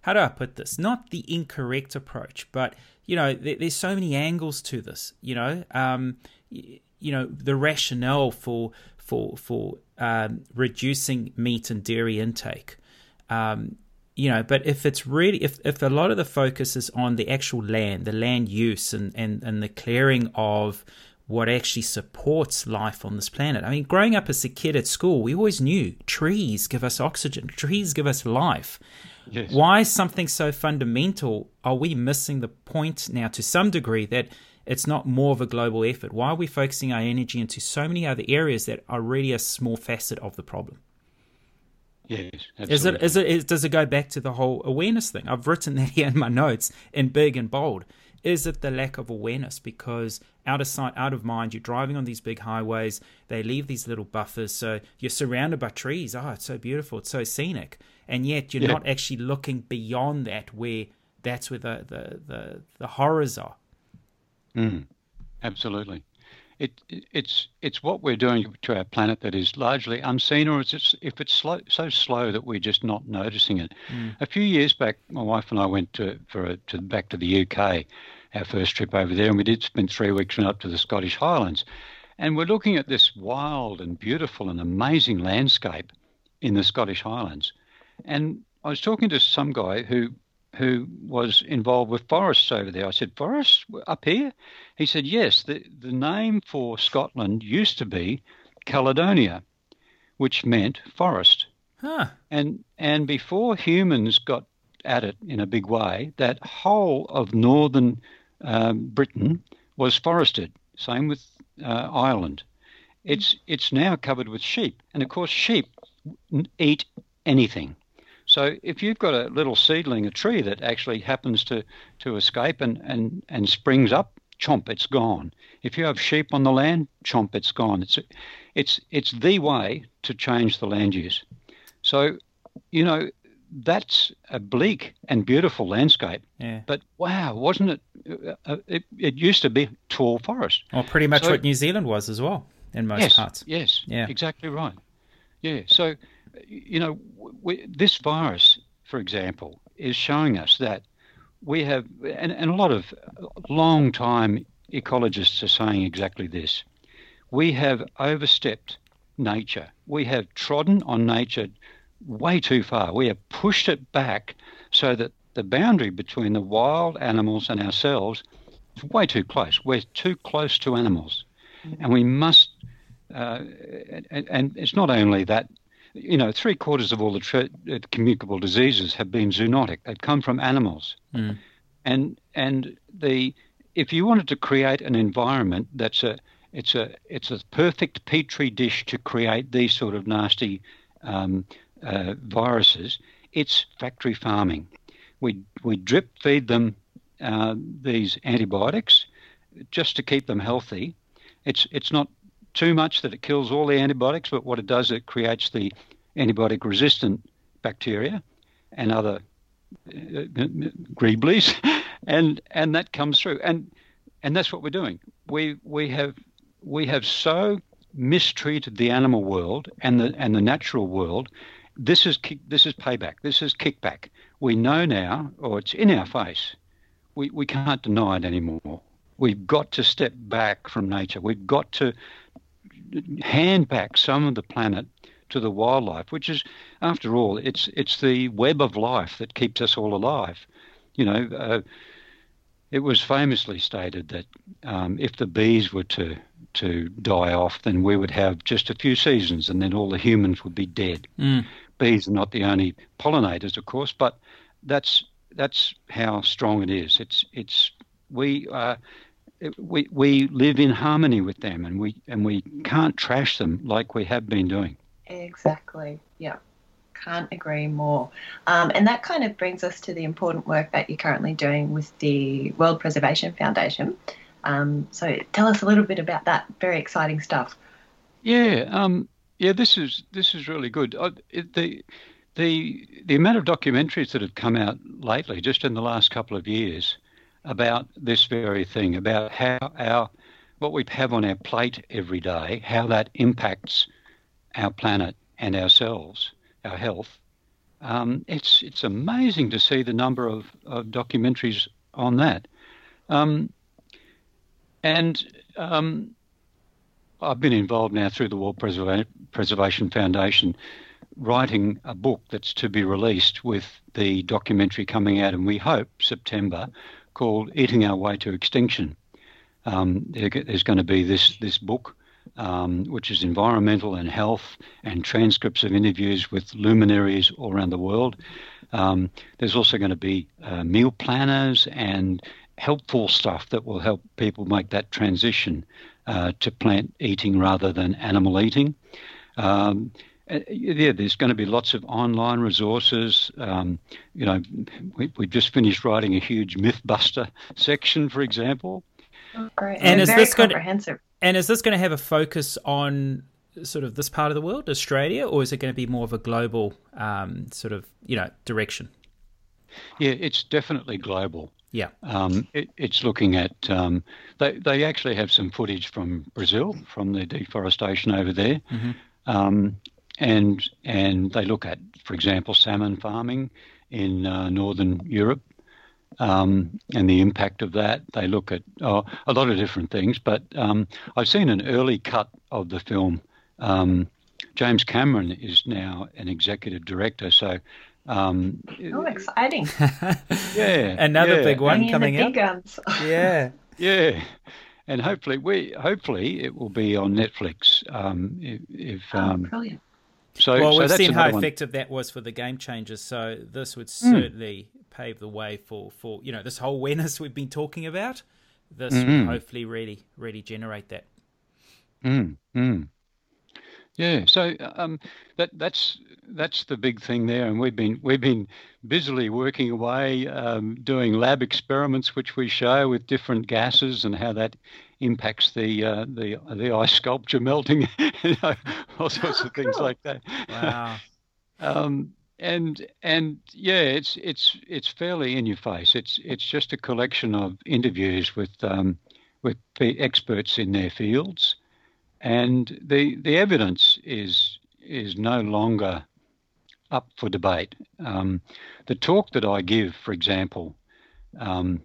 how do I put this? Not the incorrect approach, but you know, there, there's so many angles to this. You know, um, you, know, the rationale for for for um, reducing meat and dairy intake. Um, you know, but if it's really if if a lot of the focus is on the actual land, the land use, and and and the clearing of what actually supports life on this planet. I mean, growing up as a kid at school, we always knew trees give us oxygen, trees give us life. Yes. Why is something so fundamental are we missing the point now to some degree that it's not more of a global effort? Why are we focusing our energy into so many other areas that are really a small facet of the problem? Yes, absolutely. Is it, is it, is, does it go back to the whole awareness thing? I've written that here in my notes in big and bold. Is it the lack of awareness? Because out of sight, out of mind, you're driving on these big highways, they leave these little buffers, so you're surrounded by trees. Oh, it's so beautiful, it's so scenic. And yet you're yeah. not actually looking beyond that where that's where the, the, the, the horrors are. Mm, absolutely. It, it's it's what we're doing to our planet that is largely unseen, or it's if it's slow, so slow that we're just not noticing it. Mm. A few years back, my wife and I went to for a, to back to the UK, our first trip over there, and we did spend three weeks up to the Scottish Highlands, and we're looking at this wild and beautiful and amazing landscape in the Scottish Highlands, and I was talking to some guy who who was involved with forests over there. I said, Forests up here? He said, Yes, the, the name for Scotland used to be Caledonia, which meant forest. Huh. And, and before humans got at it in a big way, that whole of northern um, Britain was forested. Same with uh, Ireland. It's, it's now covered with sheep. And of course, sheep eat anything. So if you've got a little seedling, a tree that actually happens to, to escape and, and, and springs up, chomp, it's gone. If you have sheep on the land, chomp, it's gone. It's, it's, it's the way to change the land use. So, you know, that's a bleak and beautiful landscape. Yeah. But wow, wasn't it? Uh, uh it, it used to be tall forest. Well, pretty much so, what New Zealand was as well in most yes, parts. Yes. Yeah. Exactly right. Yeah. So you know, we, this virus, for example, is showing us that we have, and, and a lot of long time ecologists are saying exactly this. We have overstepped nature. We have trodden on nature way too far. We have pushed it back so that the boundary between the wild animals and ourselves is way too close. We're too close to animals. And we must, uh, and, and, it's not only that you know, three quarters of all the tra- uh, communicable diseases have been zoonotic. They've come from animals, mm. and and the if you wanted to create an environment that's a it's a it's a perfect petri dish to create these sort of nasty um, uh, viruses. It's factory farming. We we drip feed them uh, these antibiotics just to keep them healthy. It's it's not too much that it kills all the antibiotics, but what it does, it creates the antibiotic resistant bacteria and other uh, greeblies, and and that comes through, and and that's what we're doing. We we have we have so mistreated the animal world and the and the natural world. This is this is payback. This is kickback. We know now, or it's in our face. We we can't deny it anymore. We've got to step back from nature. We've got to hand back some of the planet to the wildlife, which is, after all, it's it's the web of life that keeps us all alive. You know, uh, it was famously stated that um, if the bees were to to die off, then we would have just a few seasons, and then all the humans would be dead. Mm. Bees are not the only pollinators, of course, but that's that's how strong it is. It's it's we uh, we we live in harmony with them, and we and we can't trash them like we have been doing. Exactly. Yeah. Can't agree more. Um, and that kind of brings us to the important work that you're currently doing with the World Preservation Foundation. Um, so tell us a little bit about that. Very exciting stuff. Yeah. Um, yeah. This is this is really good. Uh, it, the the the amount of documentaries that have come out lately, just in the last couple of years, about this very thing, about how our what we have on our plate every day, how that impacts our planet and ourselves, our health. Um, it's it's amazing to see the number of, of documentaries on that. Um, and um, I've been involved now through the World Preserva- Preservation Foundation writing a book that's to be released with the documentary coming out, and we hope September, called Eating Our Way to Extinction. Um, there, there's going to be this this book, um, which is environmental and health, and transcripts of interviews with luminaries all around the world. Um, there's also going to be uh, meal planners and helpful stuff that will help people make that transition uh, to plant eating rather than animal eating. Um, yeah, there's going to be lots of online resources. Um, you know, we, we just finished writing a huge MythBuster section, for example. Oh, great. And, and is this comprehensive. Going to, and is this going to have a focus on sort of this part of the world, Australia, or is it going to be more of a global um, sort of you know direction? Yeah, it's definitely global. Yeah. Um, it, it's looking at, um, they, they actually have some footage from Brazil, from the deforestation over there. Mm-hmm. And, and they look at, for example, salmon farming in uh, northern Europe um, and the impact of that. They look at oh, a lot of different things, but um, I've seen an early cut of the film. Um, James Cameron is now an executive director, so um, oh, exciting! yeah, another yeah. big one coming up. yeah, yeah, and hopefully we hopefully it will be on Netflix. Um, if, if oh, um, brilliant. So, well, so we've seen how effective one. that was for the game changers. So this would certainly mm. pave the way for for you know this whole awareness we've been talking about. This mm-hmm. would hopefully really really generate that. Mm. Mm. Yeah, so um, that that's that's the big thing there, and we've been we've been busily working away, um, doing lab experiments, which we show with different gases and how that impacts the uh, the the ice sculpture melting, you know, all sorts of things like that. Wow. um, and and yeah, it's it's it's fairly in your face. It's it's just a collection of interviews with um, with experts in their fields and the the evidence is is no longer up for debate. Um, the talk that I give, for example, um,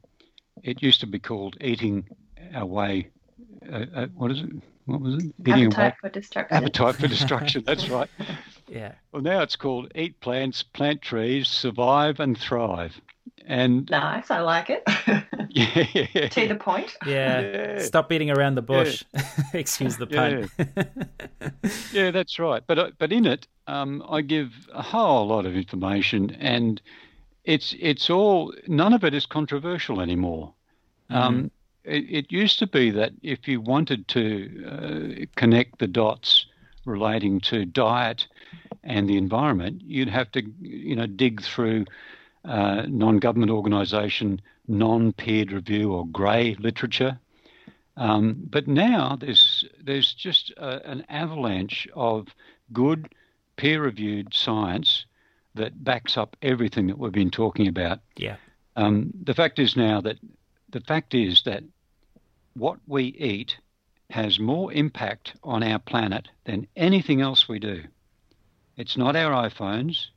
it used to be called "Eating Our Way." Uh, uh, what is it? What was it? Eating Appetite for Destruction. Appetite for Destruction. That's right. yeah. Well, now it's called "Eat Plants, Plant Trees, Survive and Thrive." And nice, I like it. yeah, to the point. Yeah, yeah. stop beating around the bush. Yeah. Excuse the pun. Yeah. yeah, that's right. But uh, but in it, um, I give a whole lot of information, and it's it's all none of it is controversial anymore. Mm-hmm. Um, it, it, used to be that if you wanted to uh, connect the dots relating to diet and the environment, you'd have to you know dig through uh, non-government organisation, non-peered review or grey literature. Um, but now there's there's just a, an avalanche of good peer-reviewed science that backs up everything that we've been talking about. Yeah. Um, the fact is now that the fact is that what we eat has more impact on our planet than anything else we do. It's not our iPhones.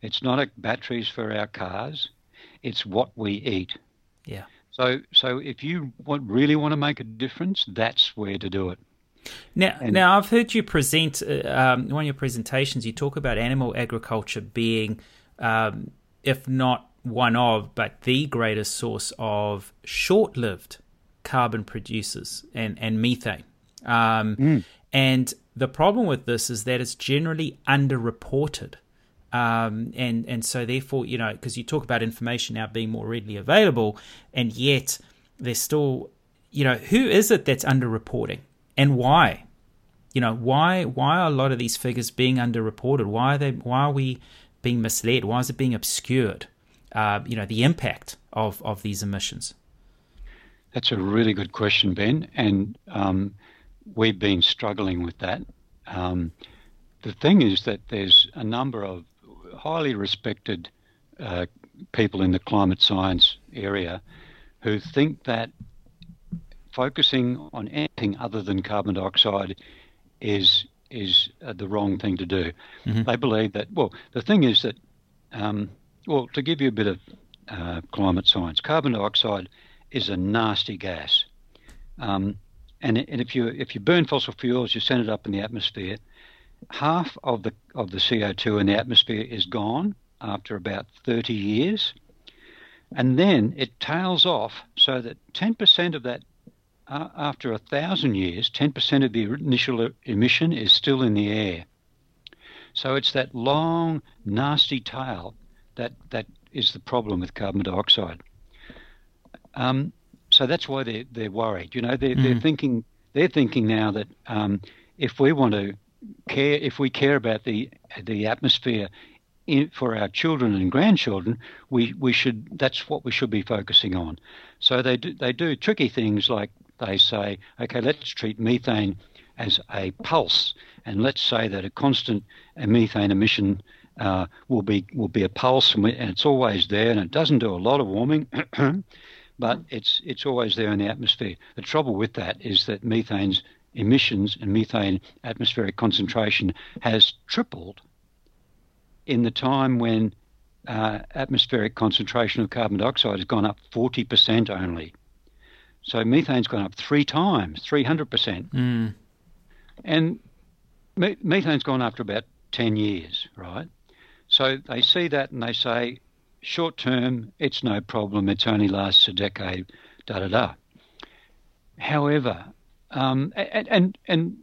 It's not batteries for our cars. It's what we eat. Yeah. So, so if you want, really want to make a difference, that's where to do it. Now, and, now I've heard you present uh, um, one of your presentations. You talk about animal agriculture being, um, if not one of, but the greatest source of short-lived carbon producers and and methane. Um, mm. And the problem with this is that it's generally underreported. Um, and and so therefore, you know, because you talk about information now being more readily available, and yet there's still, you know, who is it that's underreporting and why? You know, why why are a lot of these figures being underreported? Why are they? Why are we being misled? Why is it being obscured? Uh, you know, the impact of of these emissions. That's a really good question, Ben, and um, we've been struggling with that. Um, the thing is that there's a number of highly respected uh, people in the climate science area who think that focusing on anything other than carbon dioxide is is uh, the wrong thing to do. Mm-hmm. They believe that. Well, the thing is that. Um, well, to give you a bit of uh, climate science, carbon dioxide is a nasty gas, um, and, and if you if you burn fossil fuels, you send it up in the atmosphere. Half of the of the CO2 in the atmosphere is gone after about 30 years, and then it tails off so that 10% of that uh, after a thousand years, 10% of the initial emission is still in the air. So it's that long, nasty tail that, that is the problem with carbon dioxide. Um, so that's why they're, they're worried. You know, they're, mm. they're thinking they're thinking now that um, if we want to care, if we care about the the atmosphere in, for our children and grandchildren, we, we should that's what we should be focusing on. So they do they do tricky things like they say, okay, let's treat methane as a pulse, and let's say that a constant methane emission uh, will be will be a pulse, and, we, and, it's always there, and it doesn't do a lot of warming, but it's it's always there in the atmosphere. The trouble with that is that methane's emissions and methane atmospheric concentration has tripled in the time when uh, atmospheric concentration of carbon dioxide has gone up 40% only. So methane's gone up three times, 300%. Mm. And me- methane's gone after about 10 years, right? So they see that and they say, short term, it's no problem, it's only lasts a decade, da da da. However, um, and, and, and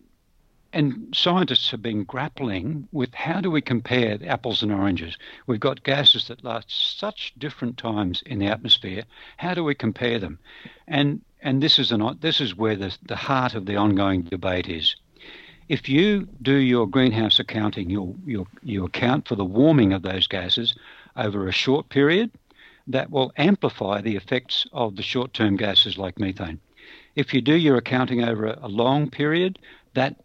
and scientists have been grappling with how do we compare apples and oranges. We've got gases that last such different times in the atmosphere. How do we compare them? And and this is an this is where the the heart of the ongoing debate is. If you do your greenhouse accounting, you account for the warming of those gases over a short period, that will amplify the effects of the short-term gases like methane. If you do your accounting over a, a long period, that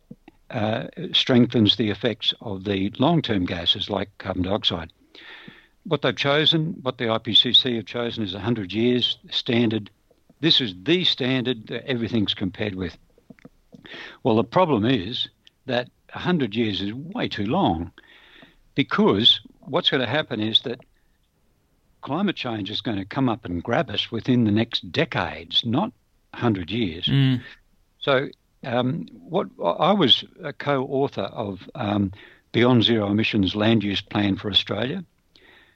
uh, strengthens the effects of the long term gases like carbon dioxide. What they've chosen, what the IPCC have chosen, is 100 years standard. This is the standard that everything's compared with. Well, the problem is that 100 years is way too long because what's going to happen is that climate change is going to come up and grab us within the next decades, not 100 years. Mm. So um, what I was a co-author of um, Beyond Zero Emissions Land Use Plan for Australia,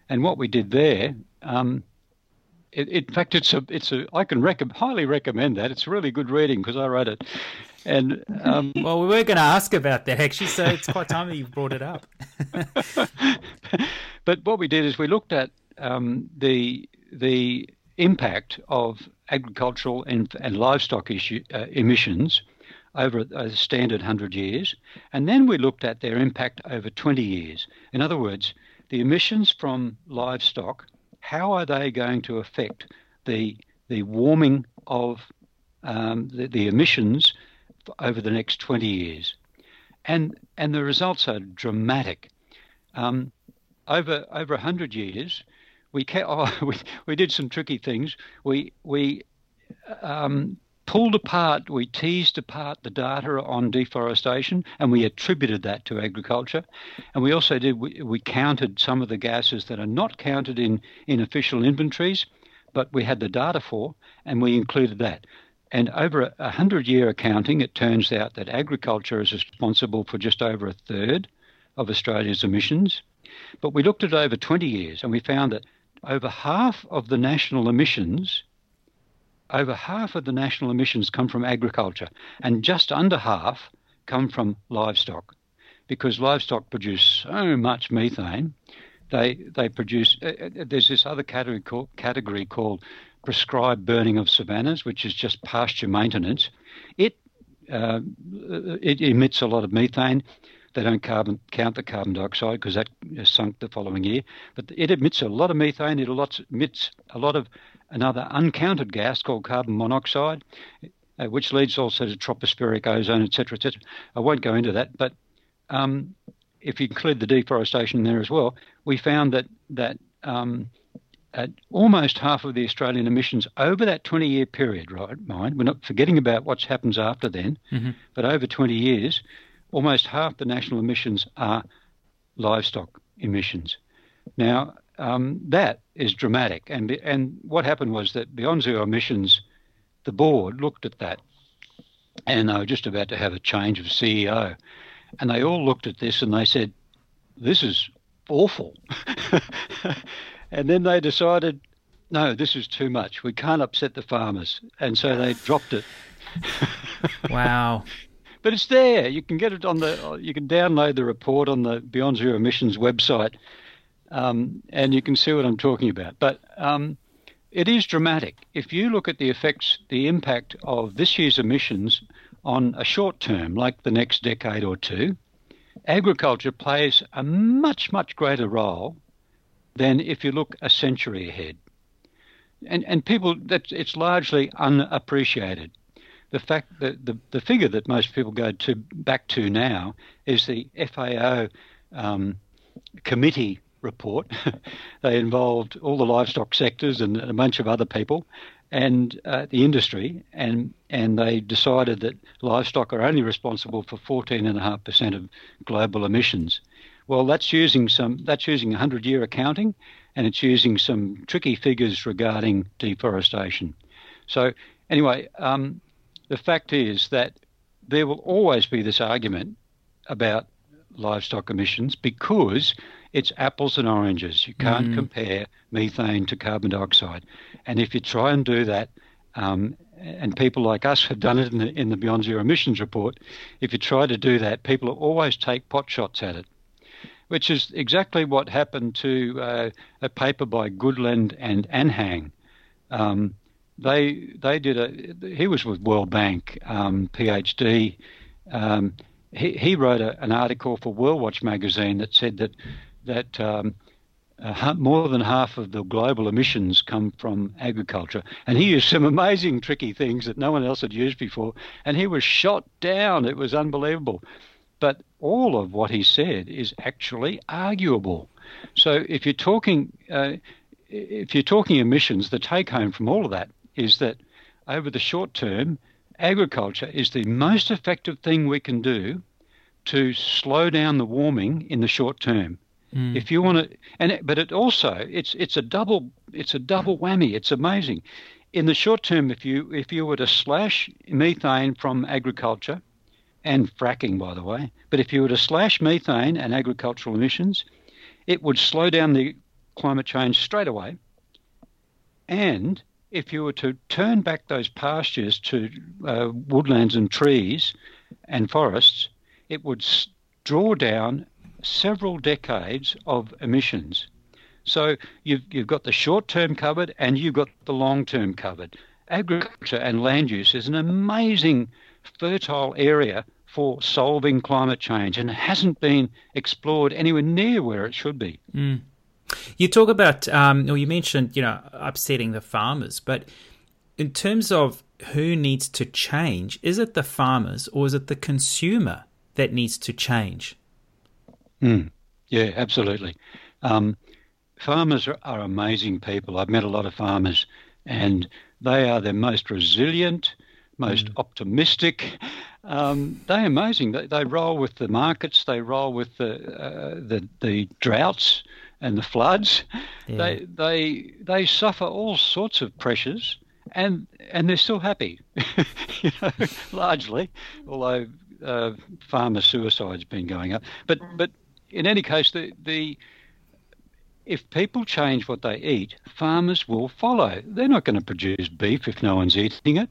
and what we did there, um, it, in fact, it's a it's a I can rec- highly recommend that. It's really good reading because I wrote it. And um, well, we were going to ask about that actually, so it's quite timely you brought it up. but what we did is we looked at um, the the impact of agricultural and, and livestock issue, uh, emissions over a standard 100 years, and then we looked at their impact over 20 years. In other words, the emissions from livestock, how are they going to affect the, the warming of um, the, the emissions over the next 20 years? And, and the results are dramatic. Um, over over 100 years, we, ca- oh, we, we did some tricky things. We, we um, pulled apart, we teased apart the data on deforestation and we attributed that to agriculture. And we also did, we, we counted some of the gases that are not counted in, in official inventories, but we had the data for, and we included that. And over a hundred year accounting, it turns out that agriculture is responsible for just over a third of Australia's emissions. But we looked at over 20 years and we found that over half of the national emissions over half of the national emissions come from agriculture, and just under half come from livestock, because livestock produce so much methane. They they produce. Uh, uh there's this other category called, category called prescribed burning of savannas, which is just pasture maintenance. It uh, it emits a lot of methane. They don't carbon, count the carbon dioxide because that sunk the following year. But it emits a lot of methane. It emits a lot of another uncounted gas called carbon monoxide, uh, which leads also to tropospheric ozone, etc., etc. I won't go into that, but um, if you include the deforestation there as well, we found that that um, almost half of the Australian emissions over that 20-year period, right? Mind, we're not forgetting about what happens after then, mm-hmm. but over 20 years, almost half the national emissions are livestock emissions. Now, um, that is dramatic. And and what happened was that Beyond Zero Emissions, the board looked at that, and they were just about to have a change of CEO, and they all looked at this and they said, "This is awful," and then they decided, "No, this is too much. We can't upset the farmers," and so they dropped it. wow. But it's there. You can get it on the. You can download the report on the Beyond Zero Emissions website, um, and you can see what I'm talking about. But um, it is dramatic. If you look at the effects, the impact of this year's emissions on a short term, like the next decade or two, agriculture plays a much, much greater role than if you look a century ahead. And, and people, it's largely unappreciated. The fact that the, the figure that most people go to back to now is the FAO um, committee report. they involved all the livestock sectors and a bunch of other people and uh, the industry, and and they decided that livestock are only responsible for 14.5% of global emissions. Well, that's using some that's using 100-year accounting, and it's using some tricky figures regarding deforestation. So anyway, um, the fact is that there will always be this argument about livestock emissions because it's apples and oranges. You can't mm. compare methane to carbon dioxide. And if you try and do that, um, and people like us have done it in the, in the Beyond Zero Emissions report, if you try to do that, people always take pot shots at it, which is exactly what happened to uh, a paper by Goodland and Anhang. Um, they they did a he was with World Bank um, PhD. Um, he, he wrote a, an article for World Watch magazine that said that that um, uh, more than half of the global emissions come from agriculture. And he used some amazing, tricky things that no one else had used before. And he was shot down. It was unbelievable. But all of what he said is actually arguable. So if you're talking, uh, if you're talking emissions, the take home from all of that is that over the short term, agriculture is the most effective thing we can do to slow down the warming in the short term. Mm. If you want to, and it, but it also it's it's a double it's a double whammy. It's amazing. In the short term, if you if you were to slash methane from agriculture, and fracking, by the way, but if you were to slash methane and agricultural emissions, it would slow down the climate change straight away. And if you were to turn back those pastures to uh, woodlands and trees and forests, it would draw down several decades of emissions. So you've, you've got the short term covered and you've got the long term covered. Agriculture and land use is an amazing fertile area for solving climate change and hasn't been explored anywhere near where it should be. Mm. You talk about, um, or you mentioned, you know, upsetting the farmers, but in terms of who needs to change, is it the farmers or is it the consumer that needs to change? Mm, yeah, absolutely. Um, farmers are, are, amazing people. I've met a lot of farmers, and they are the most resilient, most mm. optimistic. Um, they're amazing. They, they, roll with the markets. They roll with the uh, the, the droughts and the floods. Yeah. They they they suffer all sorts of pressures, and and they're still happy, you know, largely. Although uh, farmer suicide's been going up, but but in any case, the, the if people change what they eat, farmers will follow. They're not going to produce beef if no one's eating it.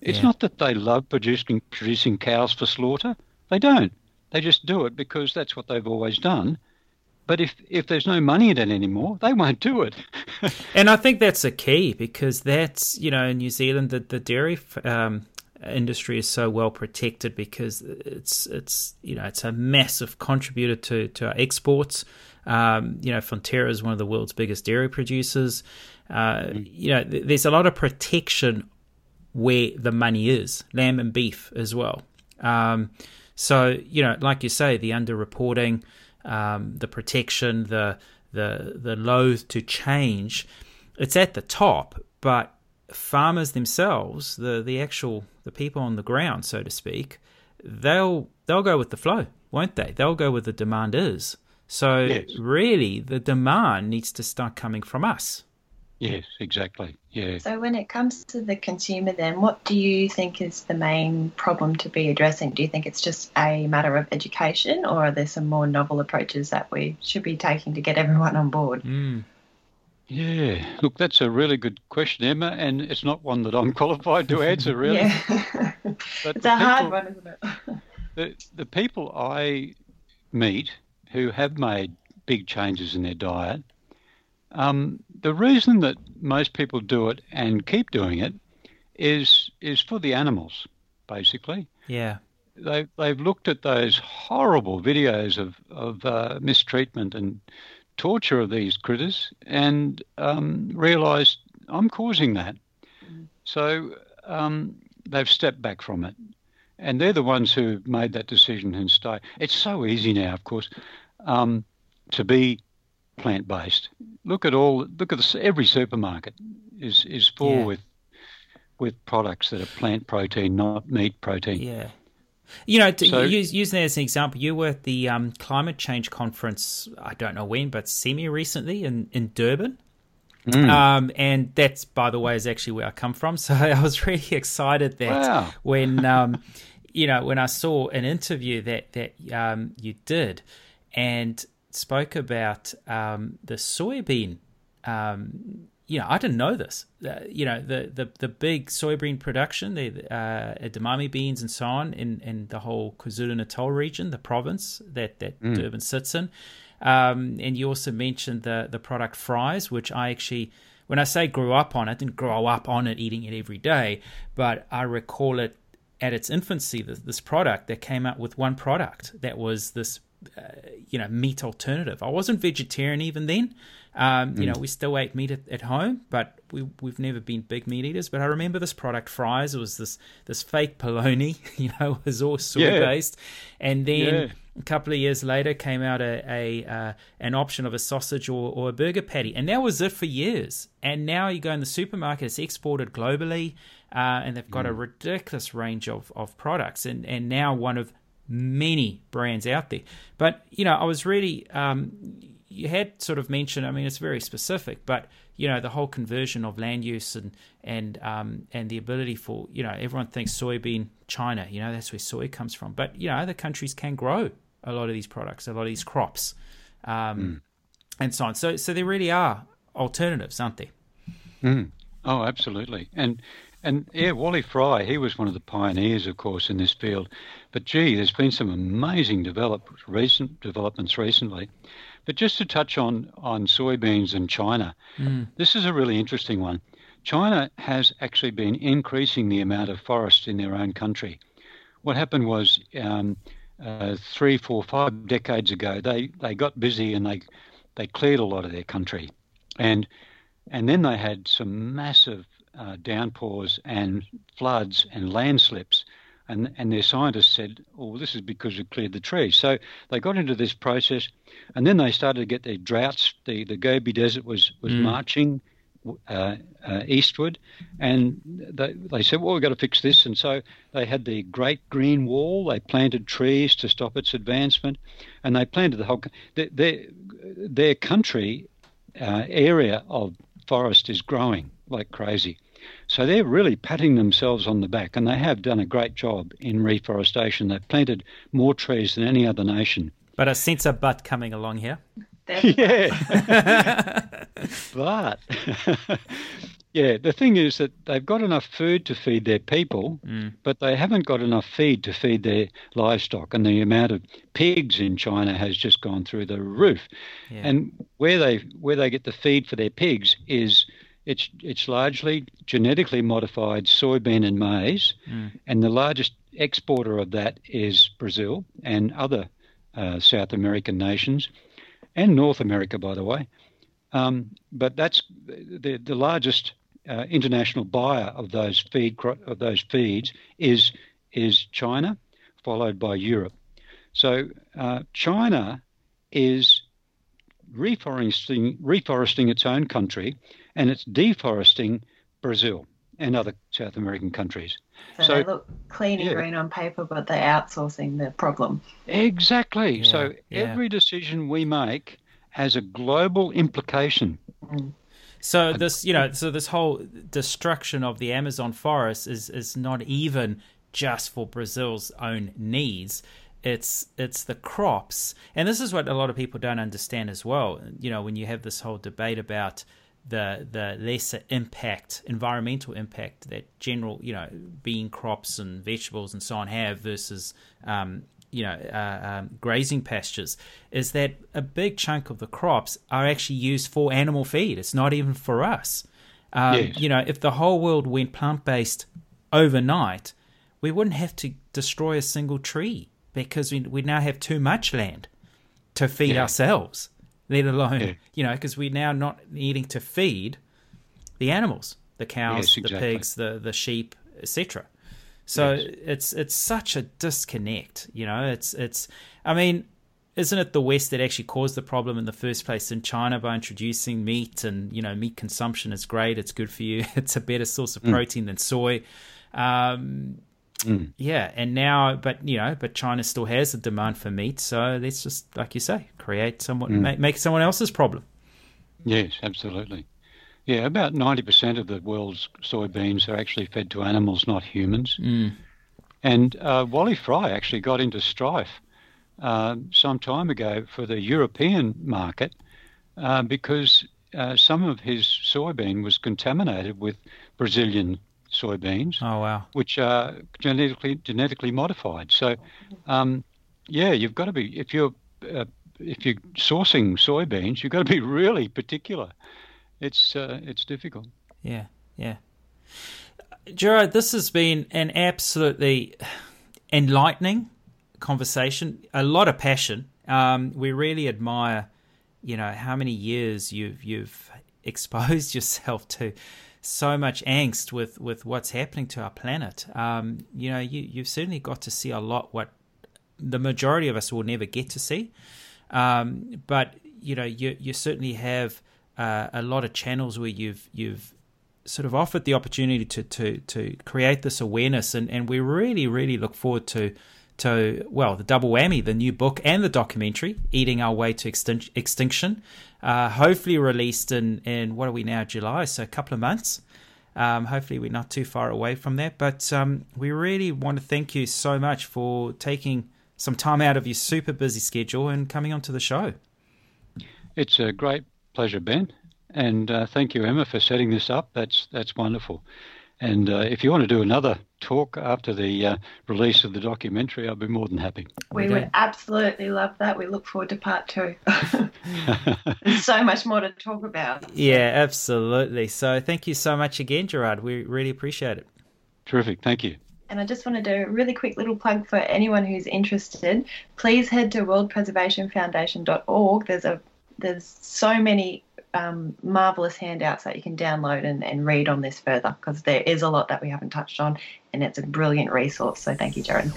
It's yeah. not that they love producing producing cows for slaughter. They don't. They just do it because that's what they've always done. But if if there's no money in it anymore, they won't do it. and I think that's a key because that's you know in New Zealand the the dairy um, industry is so well protected because it's it's you know it's a massive contributor to to our exports. Um, you know, Fonterra is one of the world's biggest dairy producers. Uh, mm. You know, th- there's a lot of protection where the money is, lamb and beef as well. Um, so you know, like you say, the underreporting, um, the protection, the the the loath to change, it's at the top, but farmers themselves, the the actual the people on the ground, so to speak, they'll they'll go with the flow, won't they? They'll go where the demand is. So yes. really, the demand needs to start coming from us. Yes, exactly. Yeah. So when it comes to the consumer, then what do you think is the main problem to be addressing? Do you think it's just a matter of education, or are there some more novel approaches that we should be taking to get everyone on board? Mm. Yeah, look, that's a really good question, Emma, and it's not one that I'm qualified to answer, really. Yeah. But it's the a hard people- one, isn't it? the, the people I meet who have made big changes in their diet, um, the reason that most people do it and keep doing it is is for the animals, basically. Yeah. They they've looked at those horrible videos of of uh, mistreatment and torture of these critters and um, realised I'm causing that. So um, they've stepped back from it and they're the ones who made that decision and stay. It's so easy now, of course, um, to be plant-based. Look at all. Look at this, every supermarket is is full Yeah. with with products that are plant protein, not meat protein. Yeah. You know, to So- use, using that as an example, you were at the um, climate change conference, I don't know when, but semi recently in, in Durban. Mm. Um, and that's, by the way, is actually where I come from. So I was really excited that Wow. when, um, you know, when I saw an interview that, that um, you did and spoke about um, the soybean um, you know, I didn't know this. Uh, you know, the, the, the big soybean production, the uh, edamame beans and so on in, in the whole KwaZulu Natal region, the province that, that Durban sits in. Um, and you also mentioned the, the product Fry's, which I actually, when I say grew up on, I didn't grow up on it, eating it every day, but I recall it at its infancy, this, this product that came out with one product that was this, uh, you know, meat alternative. I wasn't vegetarian even then. Um, you know, we still ate meat at, at home, but we we've never been big meat eaters. But I remember this product, Fry's. It was this this fake polony, you know, it was all soy Yeah. based, and then Yeah. a couple of years later came out a, a uh, an option of a sausage or, or a burger patty, and that was it for years. And now you go in the supermarket; it's exported globally, uh, and they've got a ridiculous range of, of products, and and now one of many brands out there. But you know, I was really um, you had sort of mentioned. I mean, it's very specific, but you know, the whole conversion of land use and and um, and the ability for you know, everyone thinks soybean China. You know, that's where soy comes from. But you know, other countries can grow a lot of these products, a lot of these crops, um, and so on. So so there really are alternatives, aren't there? Oh, absolutely. And and yeah, Wally Fry, he was one of the pioneers, of course, in this field. But gee, there's been some amazing develop recent developments recently. But just to touch on on soybeans and China, this is a really interesting one. China has actually been increasing the amount of forest in their own country. What happened was um, uh, three, four, five decades ago, they, they got busy and they they cleared a lot of their country, and and then they had some massive uh, downpours and floods and landslips. And, and their scientists said, oh, this is because we cleared the trees. So they got into this process, and then they started to get their droughts. The, the Gobi Desert was, was marching uh, uh, eastward, and they, they said, well, we've got to fix this. And so they had the Great Green Wall. They planted trees to stop its advancement, and they planted the whole. their, their country uh, area of forest is growing like crazy. So they're really patting themselves on the back, and they have done a great job in reforestation. They've planted more trees than any other nation. But I sense a but coming along here. Yeah. but, yeah, the thing is that they've got enough food to feed their people, mm. but they haven't got enough feed to feed their livestock. And the amount of pigs in China has just gone through the roof. Yeah. And where they where they get the feed for their pigs is it's it's largely genetically modified soybean and maize, and the largest exporter of that is Brazil and other uh, South American nations, and North America, by the way. Um, but that's the the largest uh, international buyer of those feed of those feeds is is China, followed by Europe. So uh, China is reforesting reforesting its own country, and it's deforesting Brazil and other South American countries. So, So- they look clean and yeah. green on paper, but they're outsourcing the problem. Exactly. Yeah, so yeah. every decision we make has a global implication. Mm. So this, you know, so this whole destruction of the Amazon forest is is not even just for Brazil's own needs. It's it's the crops, and this is what a lot of people don't understand as well. You know, when you have this whole debate about the the lesser impact, environmental impact that general you know bean crops and vegetables and so on have versus um, you know uh, um, grazing pastures is that a big chunk of the crops are actually used for animal feed. It's not even for us. Um, Yes. You know, if the whole world went plant based overnight, we wouldn't have to destroy a single tree because we we now have too much land to feed Yeah. ourselves, let alone Yeah. you know because we're now not needing to feed the animals, the cows, Yes, the pigs, the the sheep, etc. So Yes. it's it's such a disconnect, you know. It's it's I mean, isn't it the West that actually caused the problem in the first place in China by introducing meat and you know meat consumption is great, it's good for you, it's a better source of protein than soy. Um, Yeah, and now, but you know, but China still has a demand for meat, so let's just, like you say, create someone, make, make someone else's problem. Yes, absolutely. Yeah, about 90% of the world's soybeans are actually fed to animals, not humans. And uh, Wally Fry actually got into strife uh, some time ago for the European market uh, because uh, some of his soybean was contaminated with Brazilian soybeans, Oh wow, which are genetically genetically modified. So, um, yeah, you've got to be if you're uh, if you're sourcing soybeans, you've got to be really particular. It's uh, it's difficult. yeah, yeah. Gerard, this has been an absolutely enlightening conversation. A lot of passion. Um, we really admire, you know, how many years you've you've exposed yourself to so much angst with with what's happening to our planet. Um, you know, you you've certainly got to see a lot what the majority of us will never get to see. Um, but you know, you you certainly have uh, a lot of channels where you've you've sort of offered the opportunity to to to create this awareness, and and we really really look forward to to well the double whammy, the new book and the documentary, eating our way to extin- extinction. Uh, hopefully released in in what are we now July, so a couple of months. Um, hopefully, we're not too far away from that. But um, we really want to thank you so much for taking some time out of your super busy schedule and coming onto the show. It's a great pleasure, Ben, and uh, thank you, Emma, for setting this up. That's that's wonderful. And uh, if you want to do another talk after the uh, release of the documentary, I'll be more than happy. We Okay. would absolutely love that. We look forward to part two. There's so much more to talk about. Yeah, absolutely. So thank you so much again, Gerard. We really appreciate it. Terrific. Thank you. And I just want to do a really quick little plug for anyone who's interested. Please head to worldpreservationfoundation.org. There's a there's so many um, marvelous handouts that you can download and, and read on this further because there is a lot that we haven't touched on and it's a brilliant resource. So thank you, Gerard.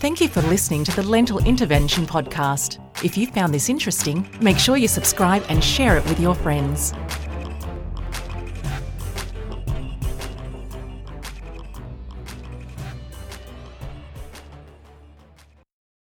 Thank you for listening to the Lentil Intervention Podcast. If you found this interesting, make sure you subscribe and share it with your friends.